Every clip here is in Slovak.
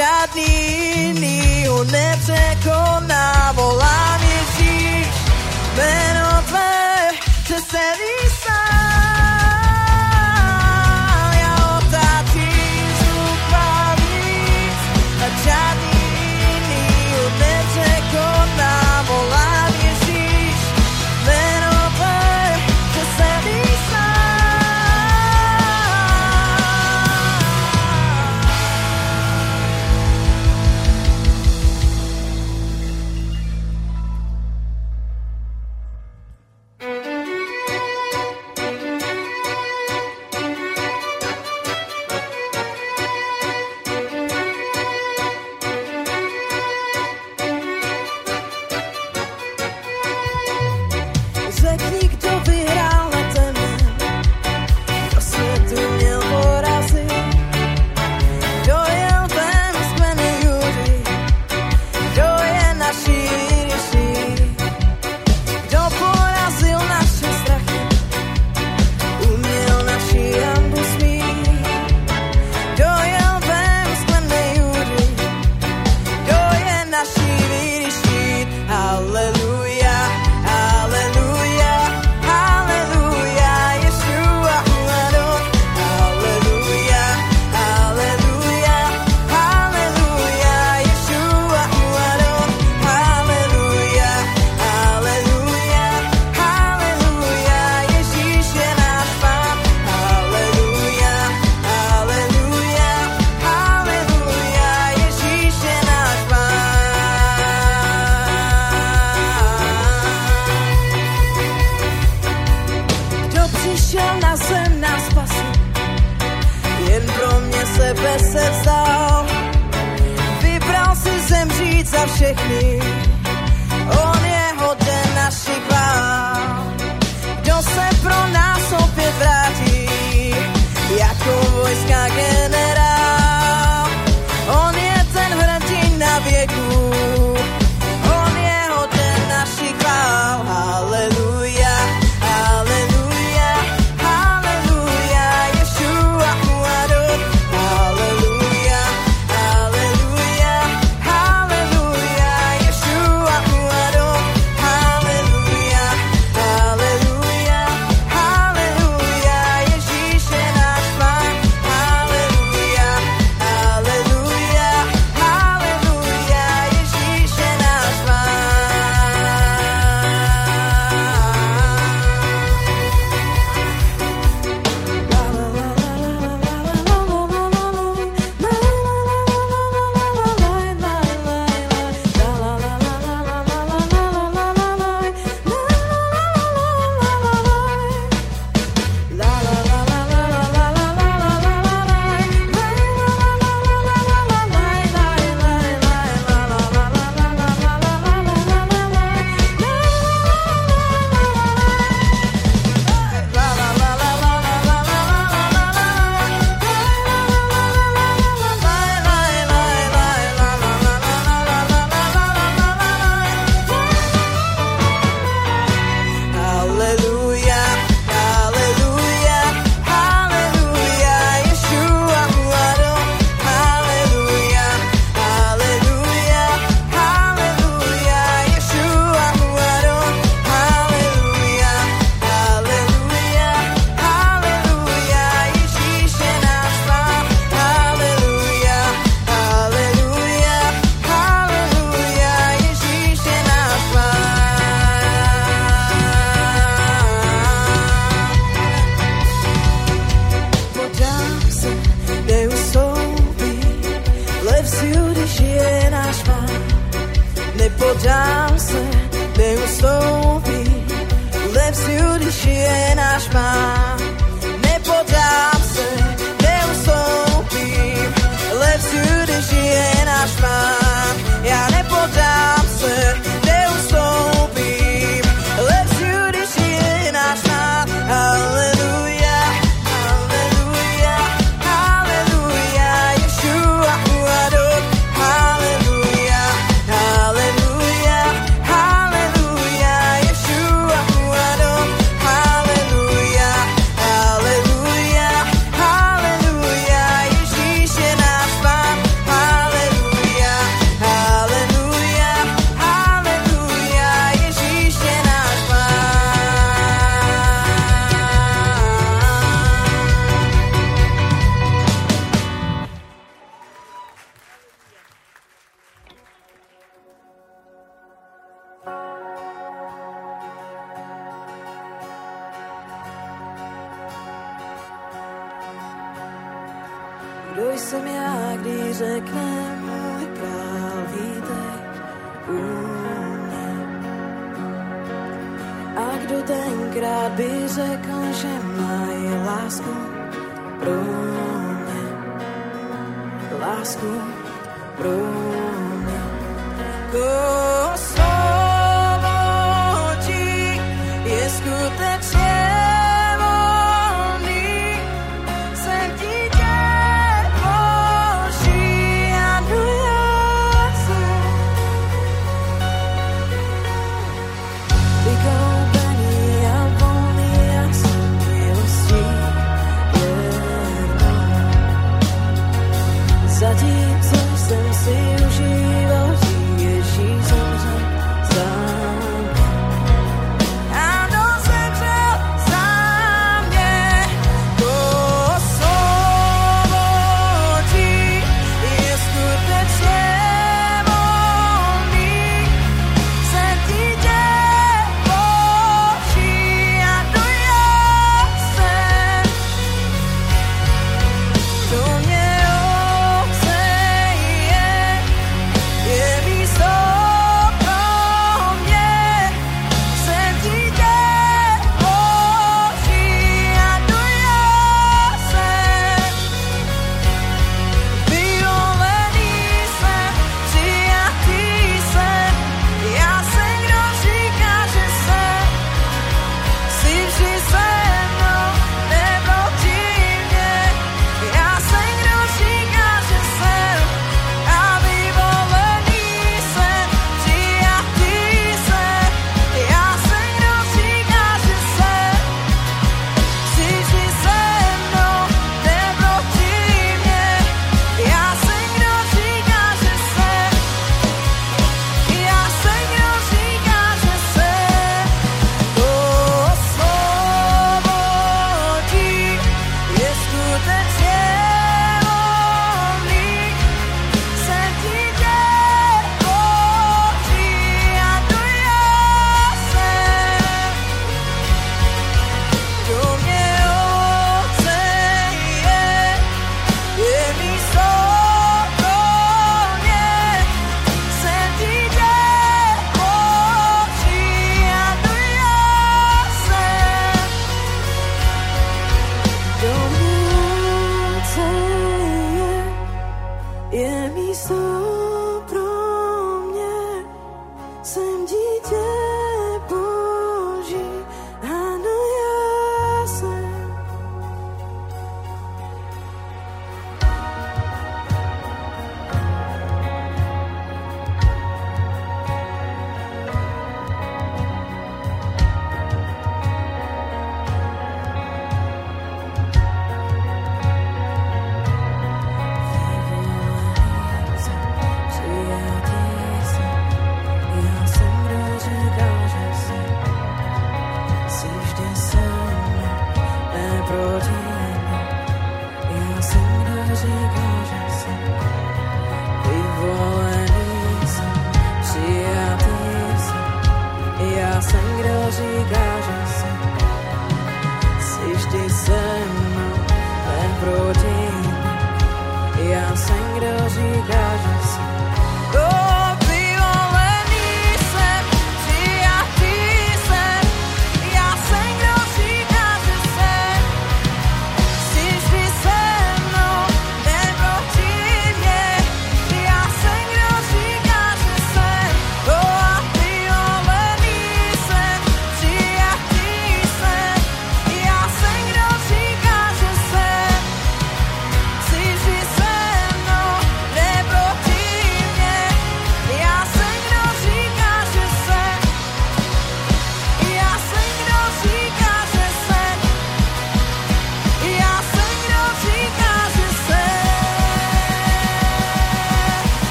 I jadi ni onetan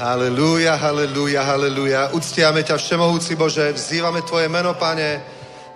Halelúja, halelúja, halelúja. Uctiame ťa, Všemohúci Bože, vzývame Tvoje meno, Pane,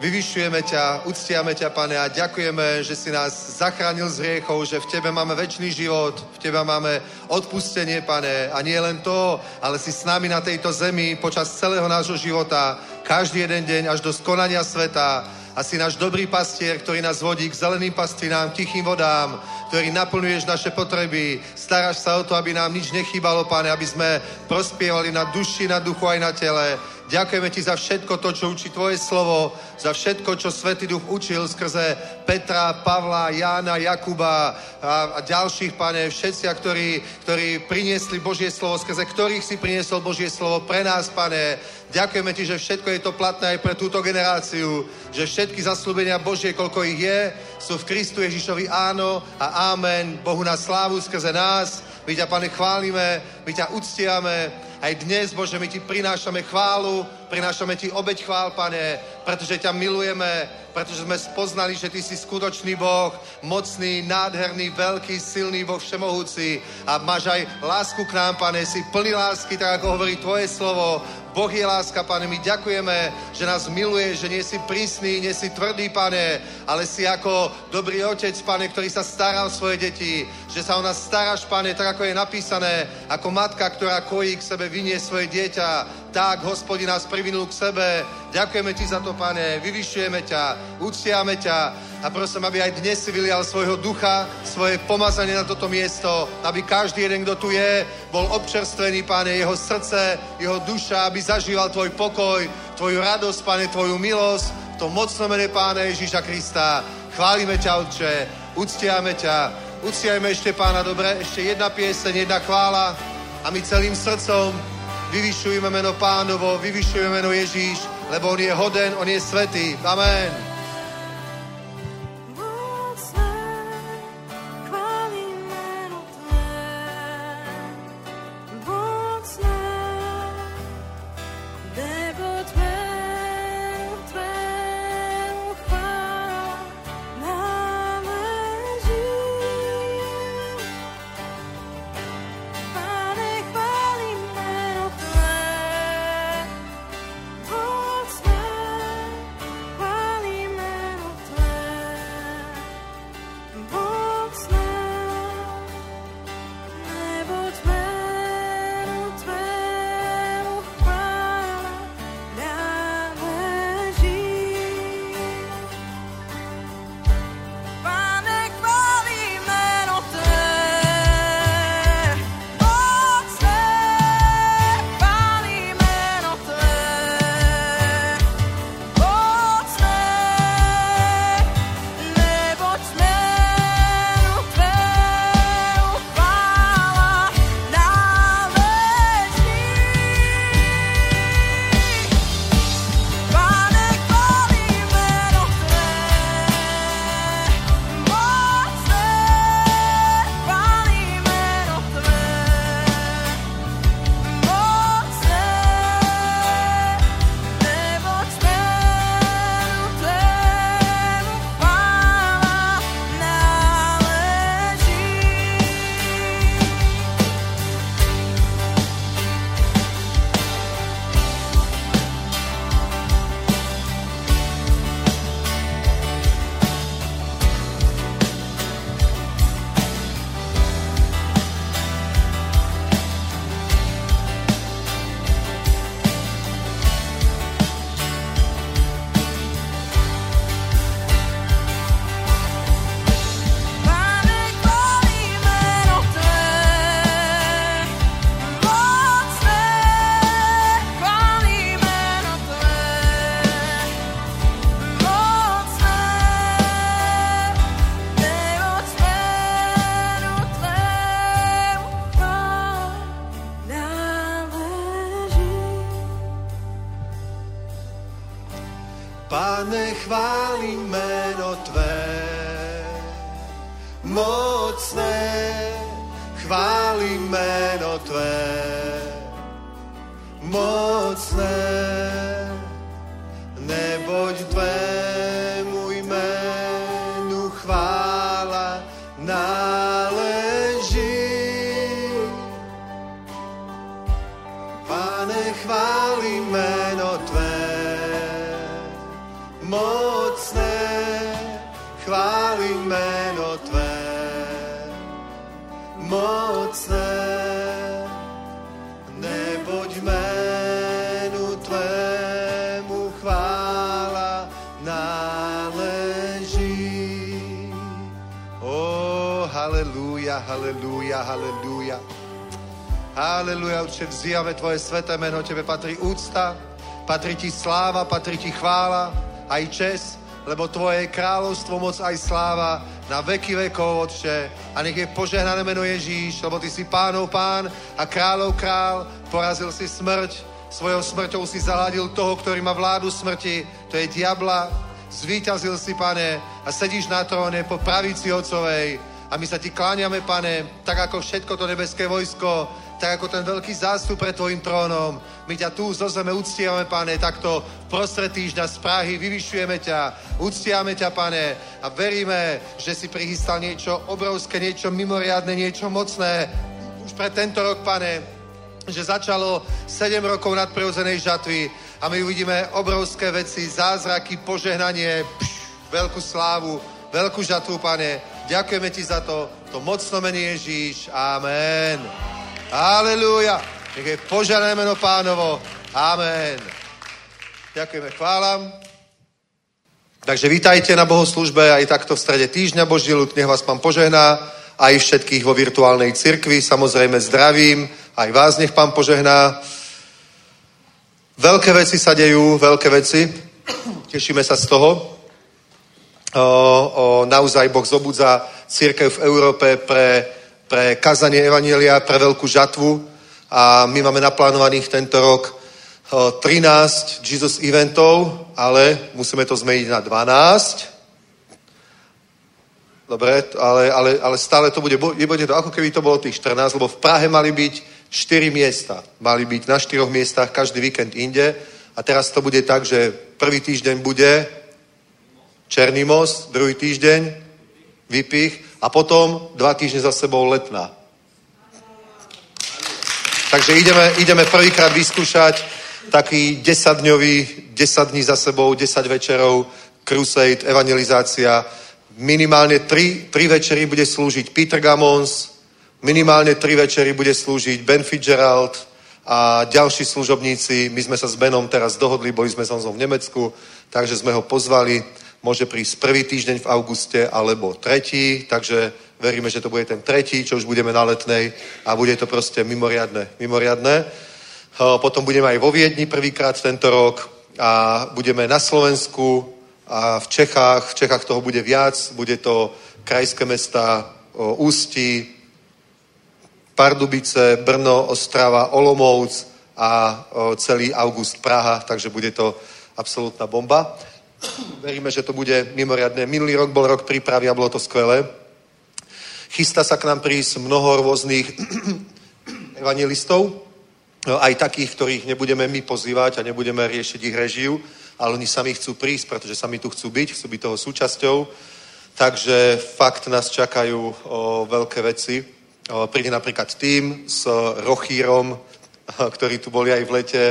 vyvyšujeme ťa, uctiame ťa, Pane, a ďakujeme, že si nás zachránil z hriechov, že v Tebe máme väčší život, v Tebe máme odpustenie, Pane, a nie len to, ale si s nami na tejto zemi počas celého nášho života, každý jeden deň až do skonania sveta a si náš dobrý pastier, ktorý nás vodí k zeleným pastvinám, tichým vodám, ktorý naplňuješ naše potreby, staráš sa o to, aby nám nič nechýbalo, Pane, aby sme prospievali na duši, na duchu aj na tele. Ďakujeme Ti za všetko to, čo učí Tvoje slovo, za všetko, čo Svetý Duch učil skrze Petra, Pavla, Jána, Jakuba a, a ďalších, Pane, všetci, ktorí, ktorí priniesli Božie slovo, skrze ktorých si priniesol Božie slovo pre nás, Pane. Ďakujeme Ti, že všetko je to platné aj pre túto generáciu, že všetky zaslúbenia Božie, koľko ich je, sú v Kristu Ježišovi áno a amen. Bohu na slávu skrze nás. My ťa, Pane, chválime, my ťa uctiame, aj dnes, Bože, my Ti prinášame chválu, prinášame Ti obeď chvál, Pane, pretože ťa milujeme, pretože sme spoznali, že Ty si skutočný Boh, mocný, nádherný, veľký, silný Boh, všemohúci a máš aj lásku k nám, Pane, si plný lásky, tak ako hovorí Tvoje slovo, Boh je láska, pane, my ďakujeme, že nás miluje, že nie si prísny, nie si tvrdý, pane, ale si ako dobrý otec, pane, ktorý sa stará o svoje deti, že sa o nás staráš, pane, tak ako je napísané, ako matka, ktorá kojí k sebe vynie svoje dieťa, tak hospodin nás privinul k sebe. Ďakujeme ti za to, pane, vyvyšujeme ťa, uctiame ťa a prosím, aby aj dnes si vylial svojho ducha, svoje pomazanie na toto miesto, aby každý jeden, kto tu je, bol občerstvený, pane, jeho srdce, jeho duša, aby zažíval tvoj pokoj, tvoju radosť, pane, tvoju milosť, v tom mocnom mene pána Ježíša Krista. Chválime ťa, Otče, uctiame ťa, uctiajme ešte pána, dobre, ešte jedna pieseň, jedna chvála a my celým srdcom vyvyšujeme meno pánovo, vyvyšujeme meno Ježíš, lebo on je hoden, on je svetý. Amen. Otče, vzývame Tvoje sveté meno, Tebe patrí úcta, patrí Ti sláva, patrí Ti chvála, aj čes, lebo Tvoje je kráľovstvo, moc aj sláva na veky vekov, Otče. A nech je požehnané meno Ježíš, lebo Ty si pánov pán a kráľov král, porazil si smrť, svojou smrťou si zaladil toho, ktorý má vládu smrti, to je diabla, zvíťazil si, pane, a sedíš na tróne po pravici Otcovej. A my sa ti kláňame, pane, tak ako všetko to nebeské vojsko, tak ako ten veľký zástup pred tvojim trónom. My ťa tu zo zeme uctievame, pane, takto prostred týždňa z Prahy vyvyšujeme ťa, uctiame ťa, pane, a veríme, že si prichystal niečo obrovské, niečo mimoriadne, niečo mocné už pre tento rok, pane, že začalo 7 rokov nadprirodzenej žatvy a my uvidíme obrovské veci, zázraky, požehnanie, pš, veľkú slávu, veľkú žatvu, pane. Ďakujeme ti za to, to mocno mení Ježíš. Amen. Halelúja. Nech je požehnané meno pánovo. Amen. Ďakujeme, chválam. Takže vítajte na bohoslužbe aj takto v strede týždňa Boží ľud. Nech vás pán požehná. Aj všetkých vo virtuálnej cirkvi. Samozrejme zdravím. Aj vás nech pán požehná. Veľké veci sa dejú, veľké veci. Tešíme sa z toho. O, o, naozaj Boh zobudza církev v Európe pre, pre kazanie Evanielia, pre veľkú žatvu. A my máme naplánovaných tento rok o, 13 Jesus eventov, ale musíme to zmeniť na 12. Dobre, ale, ale, ale stále to bude, bude to ako keby to bolo tých 14, lebo v Prahe mali byť 4 miesta. Mali byť na 4 miestach každý víkend inde. A teraz to bude tak, že prvý týždeň bude Černý most, druhý týždeň Vypich a potom dva týždne za sebou Letná. Takže ideme, ideme prvýkrát vyskúšať taký 10-dňový, 10 dní za sebou, 10 večerov, crusade, evangelizácia. Minimálne 3, 3 večery bude slúžiť Peter Gamons, minimálne 3 večery bude slúžiť Ben Fitzgerald a ďalší služobníci. My sme sa s Benom teraz dohodli, boli sme sa v Nemecku, takže sme ho pozvali. Môže prísť prvý týždeň v auguste alebo tretí, takže veríme, že to bude ten tretí, čo už budeme na letnej a bude to proste mimoriadne. mimoriadne. Potom budeme aj vo Viedni prvýkrát tento rok a budeme na Slovensku a v Čechách. V Čechách toho bude viac. Bude to krajské mesta Ústí, Pardubice, Brno, Ostrava, Olomouc a celý august Praha, takže bude to absolútna bomba. Veríme, že to bude mimoriadne. Minulý rok bol rok prípravy a bolo to skvelé. Chystá sa k nám prísť mnoho rôznych evangelistov, aj takých, ktorých nebudeme my pozývať a nebudeme riešiť ich režiu, ale oni sami chcú prísť, pretože sami tu chcú byť, chcú byť toho súčasťou. Takže fakt nás čakajú o veľké veci. O, príde napríklad tým s Rochírom, ktorí tu boli aj v lete.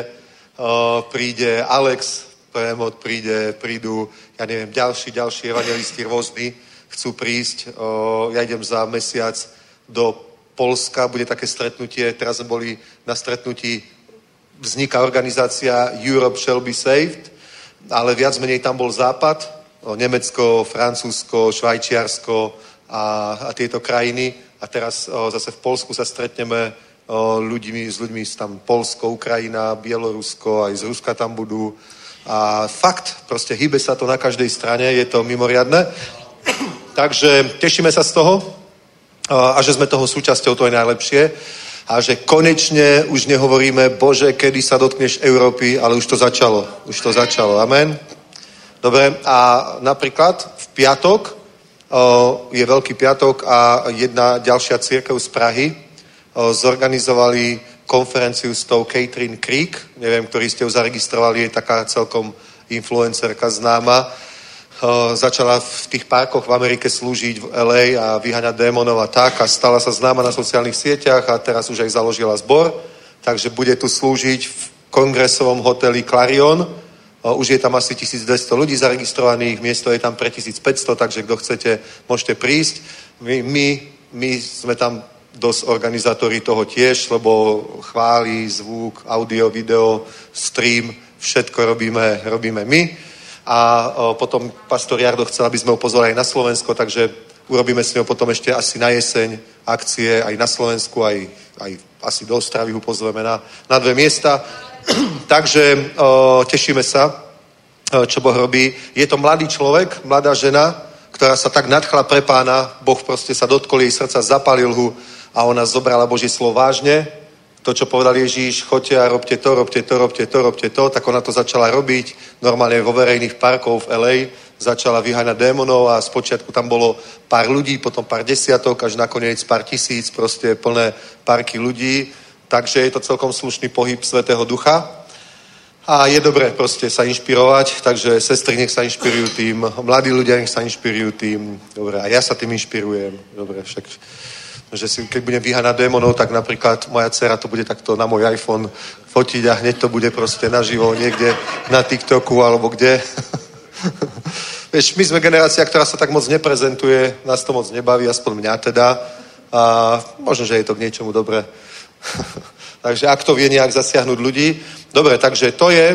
Príde Alex, Premod, príde, prídu, ja neviem, ďalší, ďalší evangelisti rôzni chcú prísť. O, ja idem za mesiac do Polska, bude také stretnutie, teraz sme boli na stretnutí, vzniká organizácia Europe Shall Be Saved, ale viac menej tam bol západ, o, Nemecko, Francúzsko, Švajčiarsko a, a tieto krajiny. A teraz o, zase v Polsku sa stretneme ľuďmi, s ľuďmi z tam Polsko, Ukrajina, Bielorusko, aj z Ruska tam budú. A fakt, proste hýbe sa to na každej strane, je to mimoriadne. Takže tešíme sa z toho a že sme toho súčasťou, to je najlepšie. A že konečne už nehovoríme, Bože, kedy sa dotkneš Európy, ale už to začalo. Už to začalo. Amen. Dobre, a napríklad v piatok je Veľký piatok a jedna ďalšia církev z Prahy zorganizovali konferenciu s tou Catherine Creek, neviem, ktorí ste ju zaregistrovali, je taká celkom influencerka známa, začala v tých parkoch v Amerike slúžiť v LA a vyháňať démonov a tak a stala sa známa na sociálnych sieťach a teraz už aj založila zbor, takže bude tu slúžiť v kongresovom hoteli Clarion. Už je tam asi 1200 ľudí zaregistrovaných, miesto je tam pre 1500, takže kto chcete, môžete prísť. My, my, my sme tam dosť organizátori toho tiež, lebo chváli, zvuk, audio, video, stream, všetko robíme, robíme my a potom pastor Jardo chcel, aby sme ho pozvali aj na Slovensko, takže urobíme s ňou potom ešte asi na jeseň akcie aj na Slovensku, aj, aj asi do Ostravy ho pozveme na, na dve miesta. takže o, tešíme sa, čo Boh robí. Je to mladý človek, mladá žena, ktorá sa tak nadchla pre pána, Boh proste sa dotkol jej srdca, zapalil ho a ona zobrala Boží slovo vážne. To, čo povedal Ježíš, choďte a robte to, robte to, robte to, robte to, tak ona to začala robiť. Normálne vo verejných parkov v LA, začala vyháňať démonov a spočiatku tam bolo pár ľudí, potom pár desiatok, až nakoniec pár tisíc, proste plné parky ľudí, takže je to celkom slušný pohyb Svetého Ducha. A je dobré proste sa inšpirovať, takže sestry nech sa inšpirujú tým, mladí ľudia nech sa inšpirujú tým, dobre, a ja sa tým inšpirujem, dobre, však že si, keď budem vyháňať démonov, tak napríklad moja dcera to bude takto na môj iPhone fotiť a hneď to bude proste naživo niekde na TikToku alebo kde. Vieš, my sme generácia, ktorá sa tak moc neprezentuje, nás to moc nebaví, aspoň mňa teda. A možno, že je to k niečomu dobré. takže ak to vie nejak zasiahnuť ľudí. Dobre, takže to je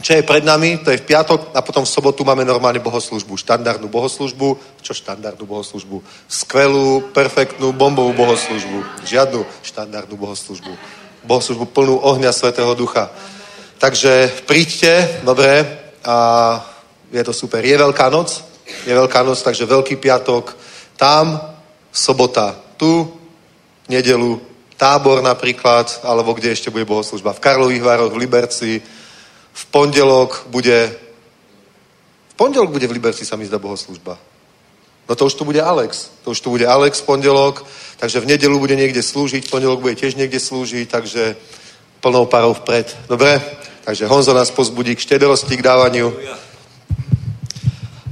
čo je pred nami, to je v piatok a potom v sobotu máme normálne bohoslužbu, štandardnú bohoslužbu. Čo štandardnú bohoslužbu? Skvelú, perfektnú, bombovú bohoslužbu. Žiadnu štandardnú bohoslužbu. Bohoslužbu plnú ohňa Svetého Ducha. Takže príďte, dobre, a je to super. Je Veľká noc, je Veľká noc, takže Veľký piatok, tam, sobota, tu, nedelu, tábor napríklad, alebo kde ešte bude bohoslužba. V Karlových Vároch, v Liberci, v pondelok bude v pondelok bude v Liberci sa mi zdá bohoslužba. No to už tu bude Alex. To už tu bude Alex v pondelok, takže v nedelu bude niekde slúžiť, v pondelok bude tiež niekde slúžiť, takže plnou parou vpred. Dobre? Takže Honzo nás pozbudí k štedrosti, k dávaniu.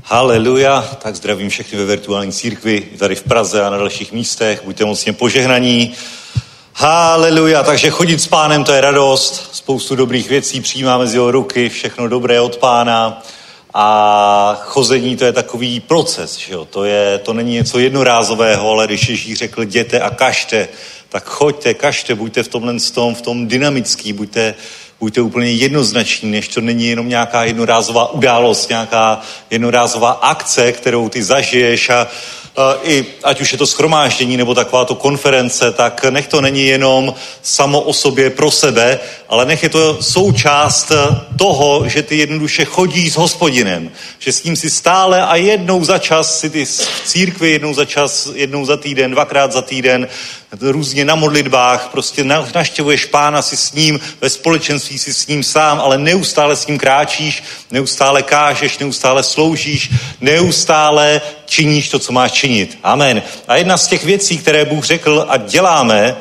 Haleluja, tak zdravím všechny ve virtuální církvi, tady v Praze a na dalších místech, buďte mocně požehnaní. Haleluja, takže chodit s pánem to je radost, spoustu dobrých věcí přijímáme z jeho ruky, všechno dobré od pána. A chození to je takový proces, že jo? To, je, to není něco jednorázového, ale když Ježíš řekl jděte a kažte, tak choďte, kažte, buďte v tomhle tom, v tom dynamický, buďte, buďte úplně jednoznační, než to není jenom nějaká jednorázová událost, nějaká jednorázová akce, kterou ty zažiješ a i ať už je to schromáždění nebo taková to konference, tak nech to není jenom samo o sobě pro sebe, ale nech je to součást toho, že ty jednoduše chodí s hospodinem, že s ním si stále a jednou za čas si ty v církvi, jednou za čas, jednou za týden, dvakrát za týden, různě na modlitbách, prostě naštěvuješ pána si s ním, ve společenství si s ním sám, ale neustále s ním kráčíš, neustále kážeš, neustále sloužíš, neustále činíš to, co máš činit. Amen. A jedna z těch věcí, které Bůh řekl a děláme,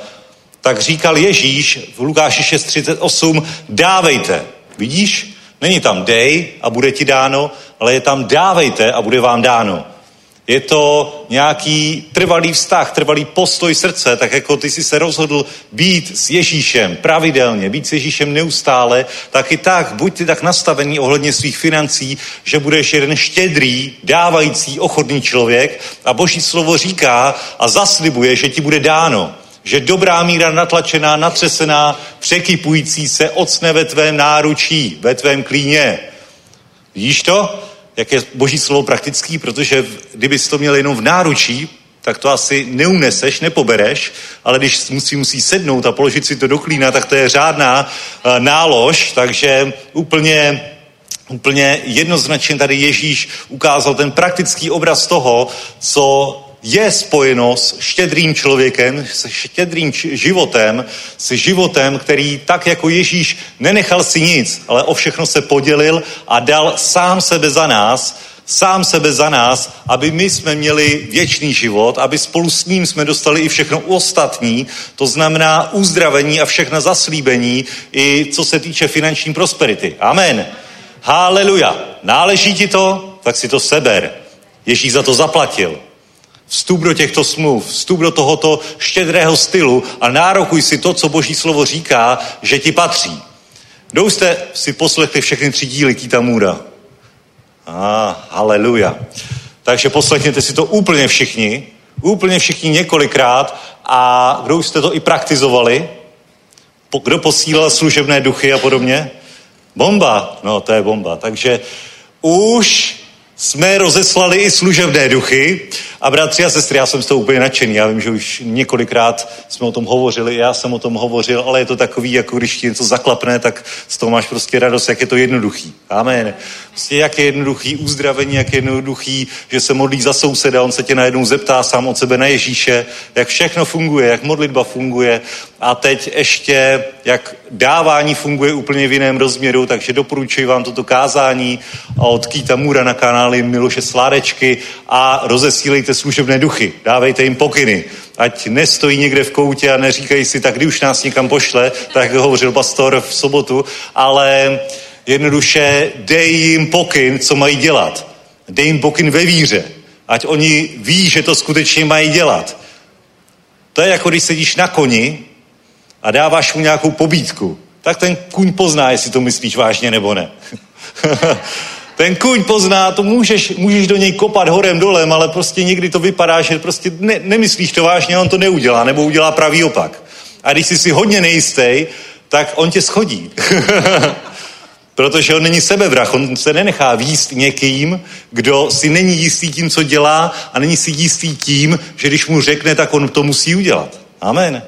tak říkal Ježíš v Lukáši 6.38, dávejte. Vidíš? Není tam dej a bude ti dáno, ale je tam dávejte a bude vám dáno. Je to nějaký trvalý vztah, trvalý postoj srdce, tak jako ty jsi se rozhodl být s Ježíšem pravidelně, být s Ježíšem neustále, tak i tak buď ty tak nastavený ohledně svých financí, že budeš jeden štědrý, dávající, ochotný člověk a Boží slovo říká a zaslibuje, že ti bude dáno že dobrá míra natlačená, natřesená, překypující se ocne ve tvém náručí, ve tvém klíně. Vidíš to? Jak je boží slovo praktický, protože kdybys to měl jenom v náručí, tak to asi neuneseš, nepobereš, ale když musí, musí sednout a položit si to do klína, tak to je řádná uh, nálož, takže úplně Úplně jednoznačně tady Ježíš ukázal ten praktický obraz toho, co je spojeno s štědrým člověkem, s štědrým životem, s životem, který tak jako Ježíš nenechal si nic, ale o všechno se podělil a dal sám sebe za nás, sám sebe za nás, aby my jsme měli věčný život, aby spolu s ním jsme dostali i všechno ostatní, to znamená uzdravení a všechna zaslíbení, i co se týče finanční prosperity. Amen. Haleluja. Náleží ti to? Tak si to seber. Ježíš za to zaplatil. Vstup do těchto smluv, vstup do tohoto štědrého stylu a nárokuj si to, co Boží slovo říká, že ti patří. Kdo jste si poslechli všechny tři díly Kitamura? A, ah, haleluja. Takže poslechněte si to úplně všichni, úplně všichni několikrát a kdo už jste to i praktizovali, kdo posílal služebné duchy a podobně? Bomba, no to je bomba. Takže už jsme rozeslali i služebné duchy a bratři a sestry, já jsem z toho úplně nadšený. Já vím, že už několikrát jsme o tom hovořili, já jsem o tom hovořil, ale je to takový, jako když ti něco zaklapne, tak z toho máš prostě radost, jak je to jednoduchý. Amen. Prostě jak je jednoduchý uzdravení, jak je jednoduchý, že se modlí za souseda, on se tě najednou zeptá sám od sebe na Ježíše, jak všechno funguje, jak modlitba funguje a teď ještě, jak dávání funguje úplně v jiném rozměru, takže doporučuji vám toto kázání od Kýta Můra na kanály Miloše Sládečky a rozesílejte služebné duchy, dávejte jim pokyny, ať nestojí někde v koutě a neříkají si, tak kdy už nás někam pošle, tak hovořil pastor v sobotu, ale jednoduše dej jim pokyn, co mají dělat. Dej jim pokyn ve víře, ať oni ví, že to skutečně mají dělat. To je jako když sedíš na koni a dáváš mu nějakou pobídku, tak ten kuň pozná, jestli to myslíš vážně nebo ne. ten kuň pozná, to můžeš, můžeš do něj kopat horem dolem, ale prostě někdy to vypadá, že prostě ne, nemyslíš to vážně, on to neudělá, nebo udělá pravý opak. A když jsi si hodně nejistý, tak on tě schodí. Protože on není sebevrah, on se nenechá výst někým, kdo si není jistý tím, co dělá a není si jistý tím, že když mu řekne, tak on to musí udělat. Amen.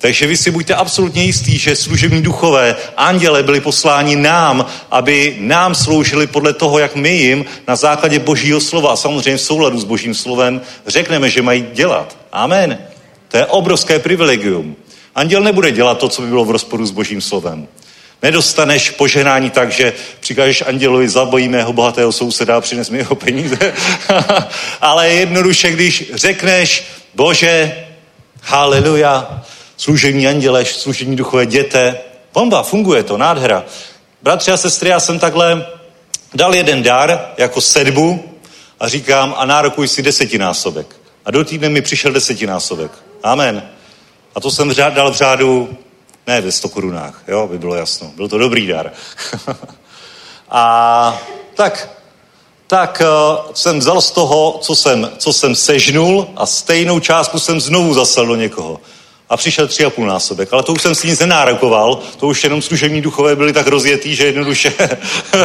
Takže vy si buďte absolutně jistí, že služební duchové, anděle byli posláni nám, aby nám sloužili podle toho, jak my jim na základě božího slova a samozřejmě v souladu s božím slovem řekneme, že mají dělat. Amen. To je obrovské privilegium. Anděl nebude dělat to, co by bylo v rozporu s božím slovem. Nedostaneš požehnání tak, že přikážeš andělovi, zabojí mého bohatého souseda a přines mi jeho peníze. Ale jednoduše, když řekneš, Bože, haleluja, služební anděle, služební duchové děte, bomba, funguje to, nádhera. Bratři a sestry, já jsem takhle dal jeden dar jako sedbu a říkám a nárokuj si desetinásobek. A do týdne mi přišel desetinásobek. Amen. A to jsem dal v řádu ne ve 100 korunách, jo, by bylo jasno. Byl to dobrý dar. a tak, tak uh, jsem vzal z toho, co jsem, co jsem sežnul a stejnou částku jsem znovu zasel do někoho. A přišel tři a půl násobek. Ale to už jsem si nic nenárokoval, to už jenom služební duchové byli tak rozjetý, že jednoduše,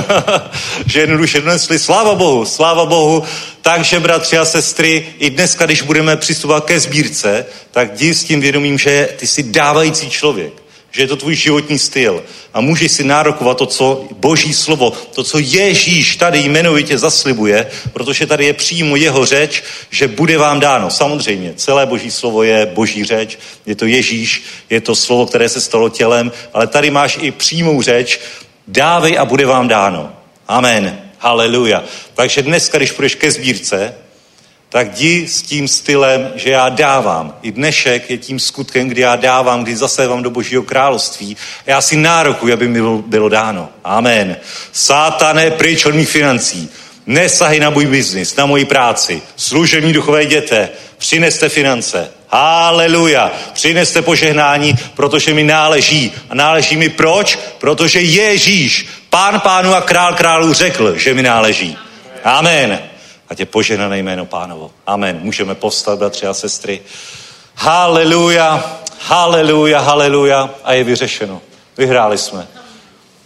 že jednoduše donesli. Sláva Bohu, sláva Bohu. Takže, bratři a sestry, i dneska, když budeme přistupovat ke sbírce, tak jdi s tím vědomím, že ty jsi dávající člověk že je to tvůj životní styl a můžeš si nárokovat to, co Boží slovo, to, co Ježíš tady jmenovitě zaslibuje, protože tady je přímo jeho řeč, že bude vám dáno. Samozřejmě, celé Boží slovo je Boží řeč, je to Ježíš, je to slovo, které se stalo tělem, ale tady máš i přímou řeč, dávej a bude vám dáno. Amen. Haleluja. Takže dneska, když půjdeš ke sbírce, tak jdi s tím stylem, že já dávám. I dnešek je tím skutkem, kdy já dávám, kdy zasevám do božího království. Já si nárokuji, aby mi bylo dáno. Amen. Sátané, pryč od mých financí. Nesahy na můj biznis, na moji práci. Služební duchové děte. Přineste finance. Haleluja. Přineste požehnání, protože mi náleží. A náleží mi proč? Protože Ježíš, pán pánu a král králů řekl, že mi náleží. Amen. Ať je poženané jméno pánovo. Amen. Můžeme povstat, bratři a sestry. Haleluja, haleluja, haleluja. A je vyřešeno. Vyhráli jsme.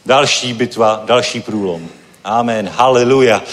Další bitva, další průlom. Amen. Haleluja.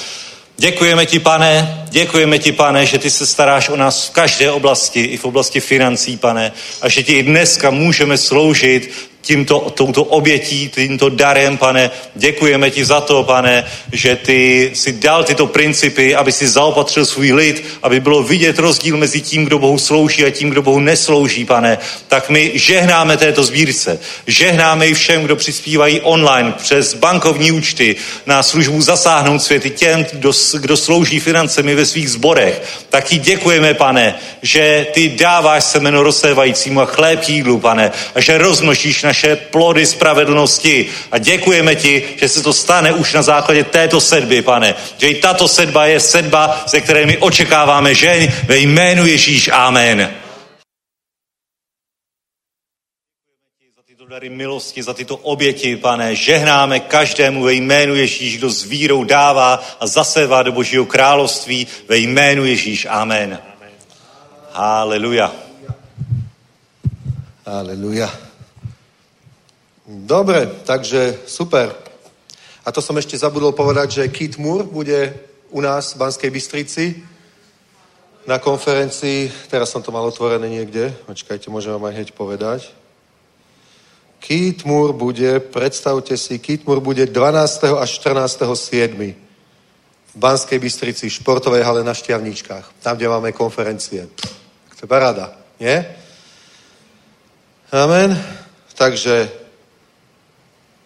Děkujeme ti, pane, děkujeme ti, pane, že ty se staráš o nás v každé oblasti, i v oblasti financí, pane, a že ti i dneska můžeme sloužit tímto, touto obětí, tímto darem, pane. Děkujeme ti za to, pane, že ty si dal tyto principy, aby si zaopatřil svůj lid, aby bylo vidět rozdíl mezi tím, kdo Bohu slouží a tím, kdo Bohu neslouží, pane. Tak my žehnáme této sbírce. Žehnáme i všem, kdo přispívají online přes bankovní účty na službu zasáhnout světy těm, kdo, kdo slouží financemi ve svých zborech. Tak ti děkujeme, pane, že ty dáváš semeno rozsévajícímu a chléb jídlu, pane, a že rozmnožíš naše plody spravedlnosti. A děkujeme ti, že se to stane už na základě této sedby, pane. Že i tato sedba je sedba, ze které my očekáváme žeň ve jménu Ježíš. Amen. dary milosti, za tyto oběti, pane. Žehnáme každému ve jménu Ježíš, kdo s vírou dává a zasevá do Božího království ve jménu Ježíš. Amen. Haleluja. Aleluja. Dobre, takže super. A to som ešte zabudol povedať, že Keith Moore bude u nás v Banskej Bystrici na konferencii, teraz som to mal otvorené niekde, počkajte, môžem vám aj hneď povedať. Keith Moore bude, predstavte si, Keith Moore bude 12. až 14. 7. v Banskej Bystrici, športovej hale na Šťavničkách, tam, kde máme konferencie. Pff, to je paráda, nie? Amen. Takže,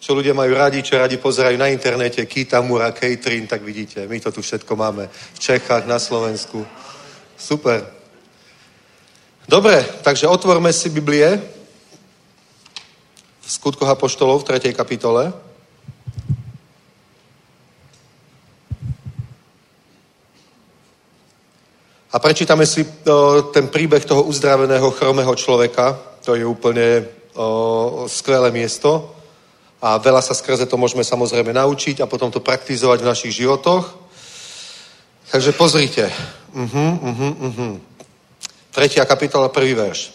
čo ľudia majú radi, čo radi pozerajú na internete, Kitamura, Catering, tak vidíte, my to tu všetko máme v Čechách, na Slovensku. Super. Dobre, takže otvorme si Biblie v skutkoch Apoštolov v 3. kapitole. A prečítame si o, ten príbeh toho uzdraveného chromého človeka. To je úplne o, skvelé miesto. A veľa sa skrze to môžeme samozrejme naučiť a potom to praktizovať v našich životoch. Takže pozrite. Uh-huh, uh-huh, uh-huh. Tretia kapitola, prvý verš.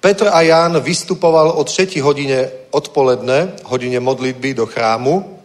Petr a Ján vystupoval od 3 hodine odpoledne, hodine modlitby do chrámu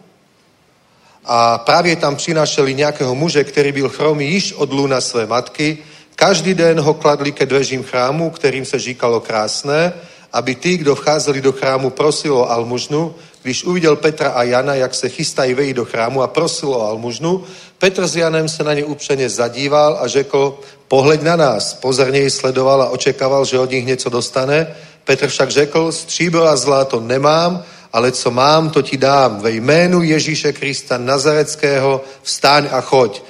a právě tam přinášeli nějakého muže, který byl chromý již od luna své matky. Každý den ho kladli ke dveřím chrámu, kterým se říkalo krásné, aby tí, kdo vcházeli do chrámu, prosil o almužnu. Když uviděl Petra a Jana, jak se chystají vejít do chrámu a prosil o almužnu, Petr s Janem se na ně upřeně zadíval a řekl, pohleď na nás. Pozorněji sledoval a očekával, že od nich něco dostane. Petr však řekl, stříbro a zlato nemám, ale co mám, to ti dám. Ve jménu Ježíše Krista Nazareckého vstáň a choď.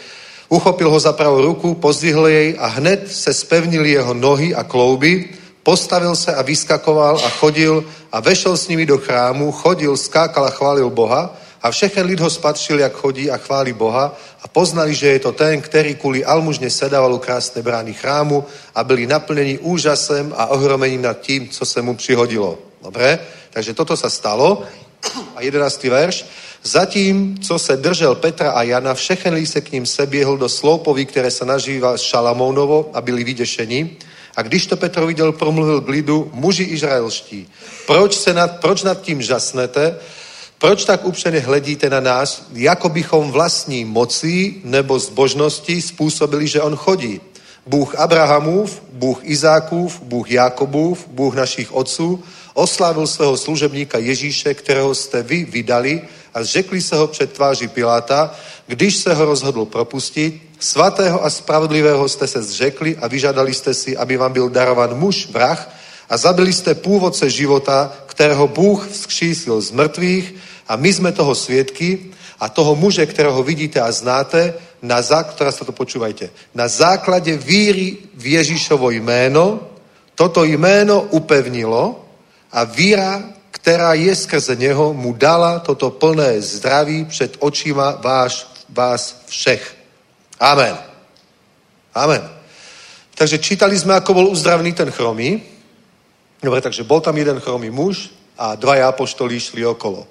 Uchopil ho za pravou ruku, pozdvihl jej a hned se spevnili jeho nohy a klouby, postavil se a vyskakoval a chodil a vešel s nimi do chrámu, chodil, skákal a chválil Boha a všechen lid ho spatřil, jak chodí a chválí Boha a poznali, že je to ten, který kvůli almužně sedával u krásné brány chrámu a byli naplnení úžasem a ohromením nad tím, co se mu přihodilo. Dobre? Takže toto sa stalo. A 11. verš. Zatím, co se držel Petra a Jana, všechen lid se k ním seběhl do sloupoví, které se nažívá Šalamounovo a byli vyděšení. A když to Petr viděl, promluvil k lidu, muži izraelští, proč, se nad, proč nad tím žasnete? Proč tak upřeně hledíte na nás, jako bychom vlastní mocí nebo zbožnosti způsobili, že on chodí? Bůh Abrahamův, Bůh Izákův, Bůh Jakobův, Bůh našich otců, oslávil svého služebníka Ježíše, kterého jste vy vydali a řekli se ho před tváří Piláta, když se ho rozhodl propustit, svatého a spravodlivého jste se zřekli a vyžadali jste si, aby vám byl darovan muž, vrah, a zabili jste původce života, kterého Bůh vzkřísil z mŕtvych a my sme toho sviedky a toho muže, ktorého vidíte a znáte, na zák- teraz to počúvajte, na základe víry v Ježišovo jméno, toto jméno upevnilo a víra, která je skrze něho, mu dala toto plné zdraví před očima váš, vás všech. Amen. Amen. Takže čítali sme, ako bol uzdravený ten chromý. Dobre, takže bol tam jeden chromý muž a dvaja apoštolí šli okolo.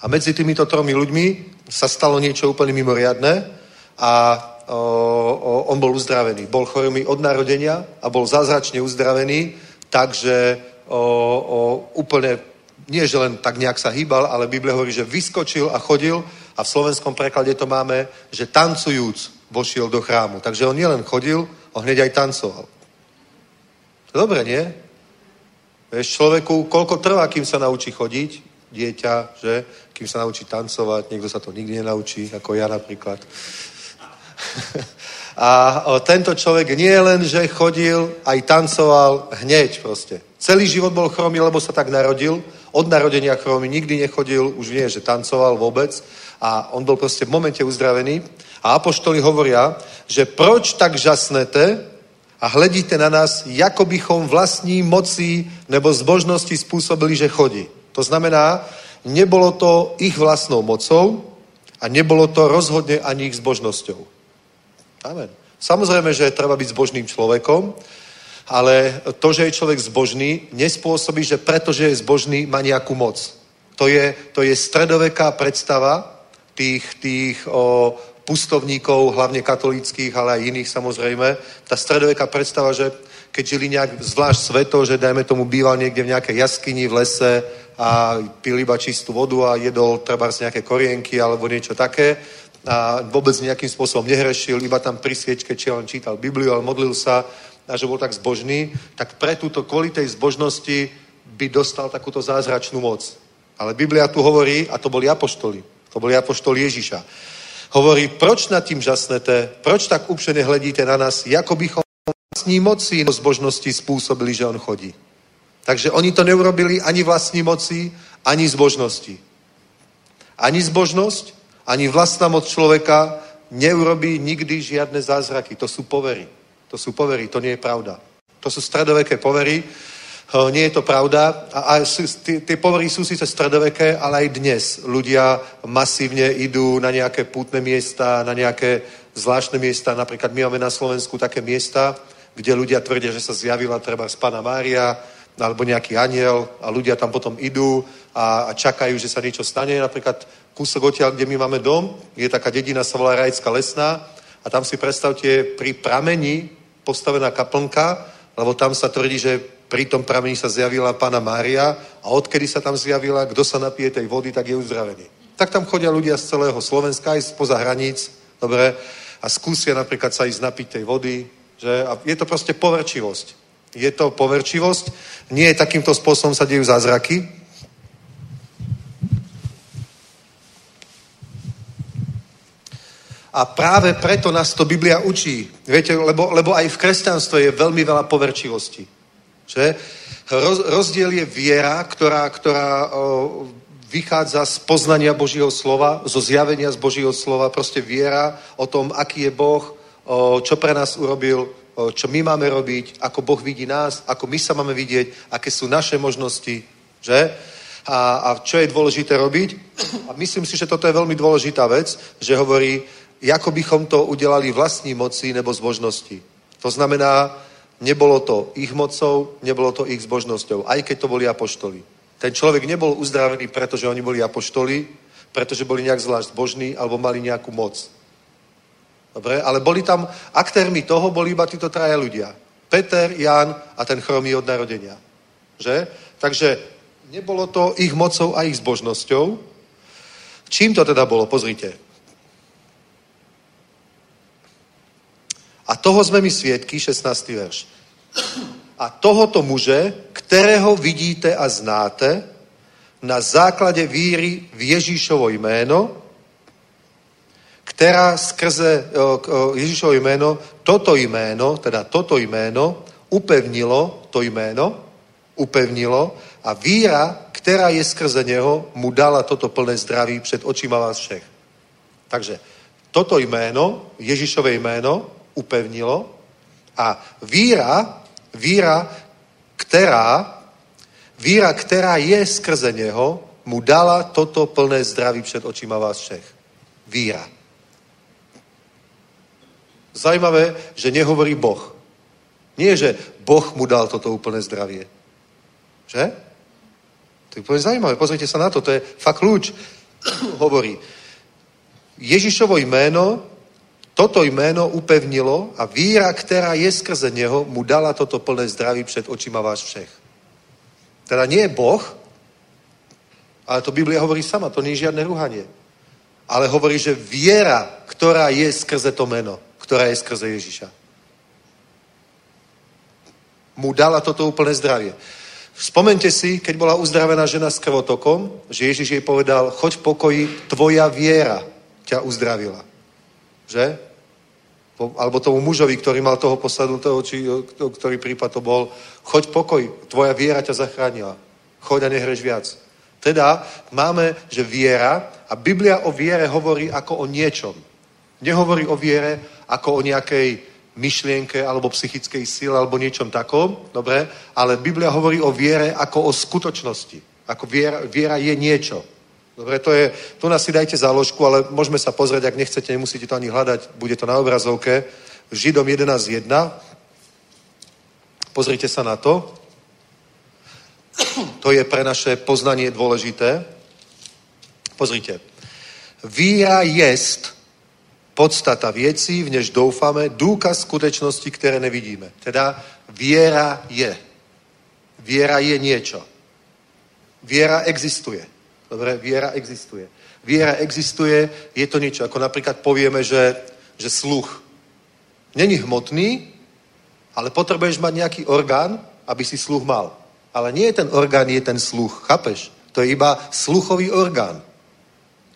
A medzi týmito tromi ľuďmi sa stalo niečo úplne mimoriadné a o, o, on bol uzdravený. Bol chorý od narodenia a bol zázračne uzdravený, takže o, o, úplne, nie že len tak nejak sa hýbal, ale Biblia hovorí, že vyskočil a chodil a v slovenskom preklade to máme, že tancujúc vošiel do chrámu. Takže on nielen chodil, on hneď aj tancoval. Dobre, nie? Vieš, človeku, koľko trvá, kým sa naučí chodiť? Dieťa, že? Kým sa naučí tancovať, niekto sa to nikdy nenaučí, ako ja napríklad. A tento človek nie len, že chodil, aj tancoval hneď proste. Celý život bol chromý, lebo sa tak narodil. Od narodenia chromy nikdy nechodil, už nie, že tancoval vôbec. A on bol proste v momente uzdravený. A apoštoli hovoria, že proč tak žasnete a hledíte na nás, jako bychom vlastní mocí nebo zbožnosti spôsobili, že chodí. To znamená, nebolo to ich vlastnou mocou a nebolo to rozhodne ani ich zbožnosťou. Amen. Samozrejme, že treba byť zbožným človekom, ale to, že je človek zbožný, nespôsobí, že pretože je zbožný, má nejakú moc. To je, to je stredoveká predstava tých, tých o, pustovníkov, hlavne katolíckých, ale aj iných samozrejme. Tá stredoveká predstava, že keď žili nejak zvlášť sveto, že dajme tomu býval niekde v nejakej jaskyni, v lese a pil iba čistú vodu a jedol treba z nejaké korienky alebo niečo také, a vôbec nejakým spôsobom nehrešil, iba tam pri sviečke či len čítal Bibliu, ale modlil sa a že bol tak zbožný, tak pre túto kvôli tej zbožnosti by dostal takúto zázračnú moc. Ale Biblia tu hovorí, a to boli apoštoli, to boli apoštoli Ježiša. Hovorí, proč nad tím žasnete, proč tak upšene hledíte na nás, ako bychom vlastní moci zbožnosti spôsobili, že on chodí. Takže oni to neurobili ani vlastní moci, ani zbožnosti. Ani zbožnosť, ani vlastná moc človeka neurobí nikdy žiadne zázraky. To sú povery. To sú povery, to nie je pravda. To sú stredoveké povery, nie je to pravda. A, a tie povery sú síce stredoveké, ale aj dnes ľudia masívne idú na nejaké pútne miesta, na nejaké zvláštne miesta. Napríklad my máme na Slovensku také miesta, kde ľudia tvrdia, že sa zjavila treba z Pana Mária, alebo nejaký aniel a ľudia tam potom idú a, a čakajú, že sa niečo stane. Napríklad kúsok odtiaľ, kde my máme dom, je taká dedina, sa volá Rajská lesná a tam si predstavte pri pramení postavená kaplnka, lebo tam sa tvrdí, že pri tom pramení sa zjavila pána Mária a odkedy sa tam zjavila, kto sa napije tej vody, tak je uzdravený. Tak tam chodia ľudia z celého Slovenska, aj spoza hraníc, dobre, a skúsia napríklad sa ísť napiť tej vody, že? A je to proste poverčivosť. Je to poverčivosť. Nie takýmto spôsobom sa dejú zázraky, A práve preto nás to Biblia učí. Viete, lebo, lebo aj v kresťanstve je veľmi veľa poverčivosti. Že? Roz, rozdiel je viera, ktorá, ktorá o, vychádza z poznania Božího slova, zo zjavenia z Božího slova, proste viera o tom, aký je Boh, o, čo pre nás urobil, o, čo my máme robiť, ako Boh vidí nás, ako my sa máme vidieť, aké sú naše možnosti, že? A, a čo je dôležité robiť? A myslím si, že toto je veľmi dôležitá vec, že hovorí, ako bychom to udelali vlastní moci nebo zbožnosti. To znamená, nebolo to ich mocou, nebolo to ich zbožnosťou, aj keď to boli apoštoli. Ten človek nebol uzdravený, pretože oni boli apoštoli, pretože boli nejak zvlášť zbožní alebo mali nejakú moc. Dobre, ale boli tam, aktérmi toho boli iba títo traja ľudia. Peter, Jan a ten chromý od narodenia. Že? Takže nebolo to ich mocou a ich zbožnosťou. Čím to teda bolo? Pozrite. A toho sme my svietky, 16. verš. A tohoto muže, ktorého vidíte a znáte, na základe víry v Ježíšovo jméno, která skrze Ježíšovo jméno, toto jméno, teda toto jméno, upevnilo to jméno, upevnilo a víra, která je skrze něho, mu dala toto plné zdraví před očima vás všech. Takže toto jméno, Ježíšové jméno, upevnilo a víra, víra, ktorá, víra, ktorá je skrze neho, mu dala toto plné zdraví před očima vás všech. Víra. Zajímavé, že nehovorí Boh. Nie, že Boh mu dal toto úplné zdravie. Že? To je úplne zaujímavé. Pozrite sa na to, to je fakt kľúč. hovorí. Ježišovo jméno toto jméno upevnilo a víra, která je skrze něho, mu dala toto plné zdraví před očima vás všech. Teda nie je Boh, ale to Biblia hovorí sama, to nie je žiadne ruhanie. Ale hovorí, že viera, ktorá je skrze to meno, ktorá je skrze Ježiša. Mu dala toto úplné zdravie. Spomente si, keď bola uzdravená žena s krvotokom, že Ježiš jej povedal, choď v pokoji, tvoja viera ťa uzdravila. Že? Alebo tomu mužovi, ktorý mal toho posadnutého, či ktorý prípad to bol, choď pokoj, tvoja viera ťa zachránila. Choď a nehreš viac. Teda máme, že viera, a Biblia o viere hovorí ako o niečom. Nehovorí o viere ako o nejakej myšlienke alebo psychickej sile alebo niečom takom, dobre? Ale Biblia hovorí o viere ako o skutočnosti. Ako viera, viera je niečo. Dobre, to je, tu nás si dajte záložku, ale môžeme sa pozrieť, ak nechcete, nemusíte to ani hľadať, bude to na obrazovke. Židom 11.1. Pozrite sa na to. To je pre naše poznanie dôležité. Pozrite. Víra jest podstata věcí, v než doufáme, důkaz skutečnosti, které nevidíme. Teda viera je. Viera je niečo. Viera existuje. Dobre, viera existuje. Viera existuje, je to niečo, ako napríklad povieme, že, že sluch není hmotný, ale potrebuješ mať nejaký orgán, aby si sluch mal. Ale nie je ten orgán, je ten sluch. Chápeš? To je iba sluchový orgán.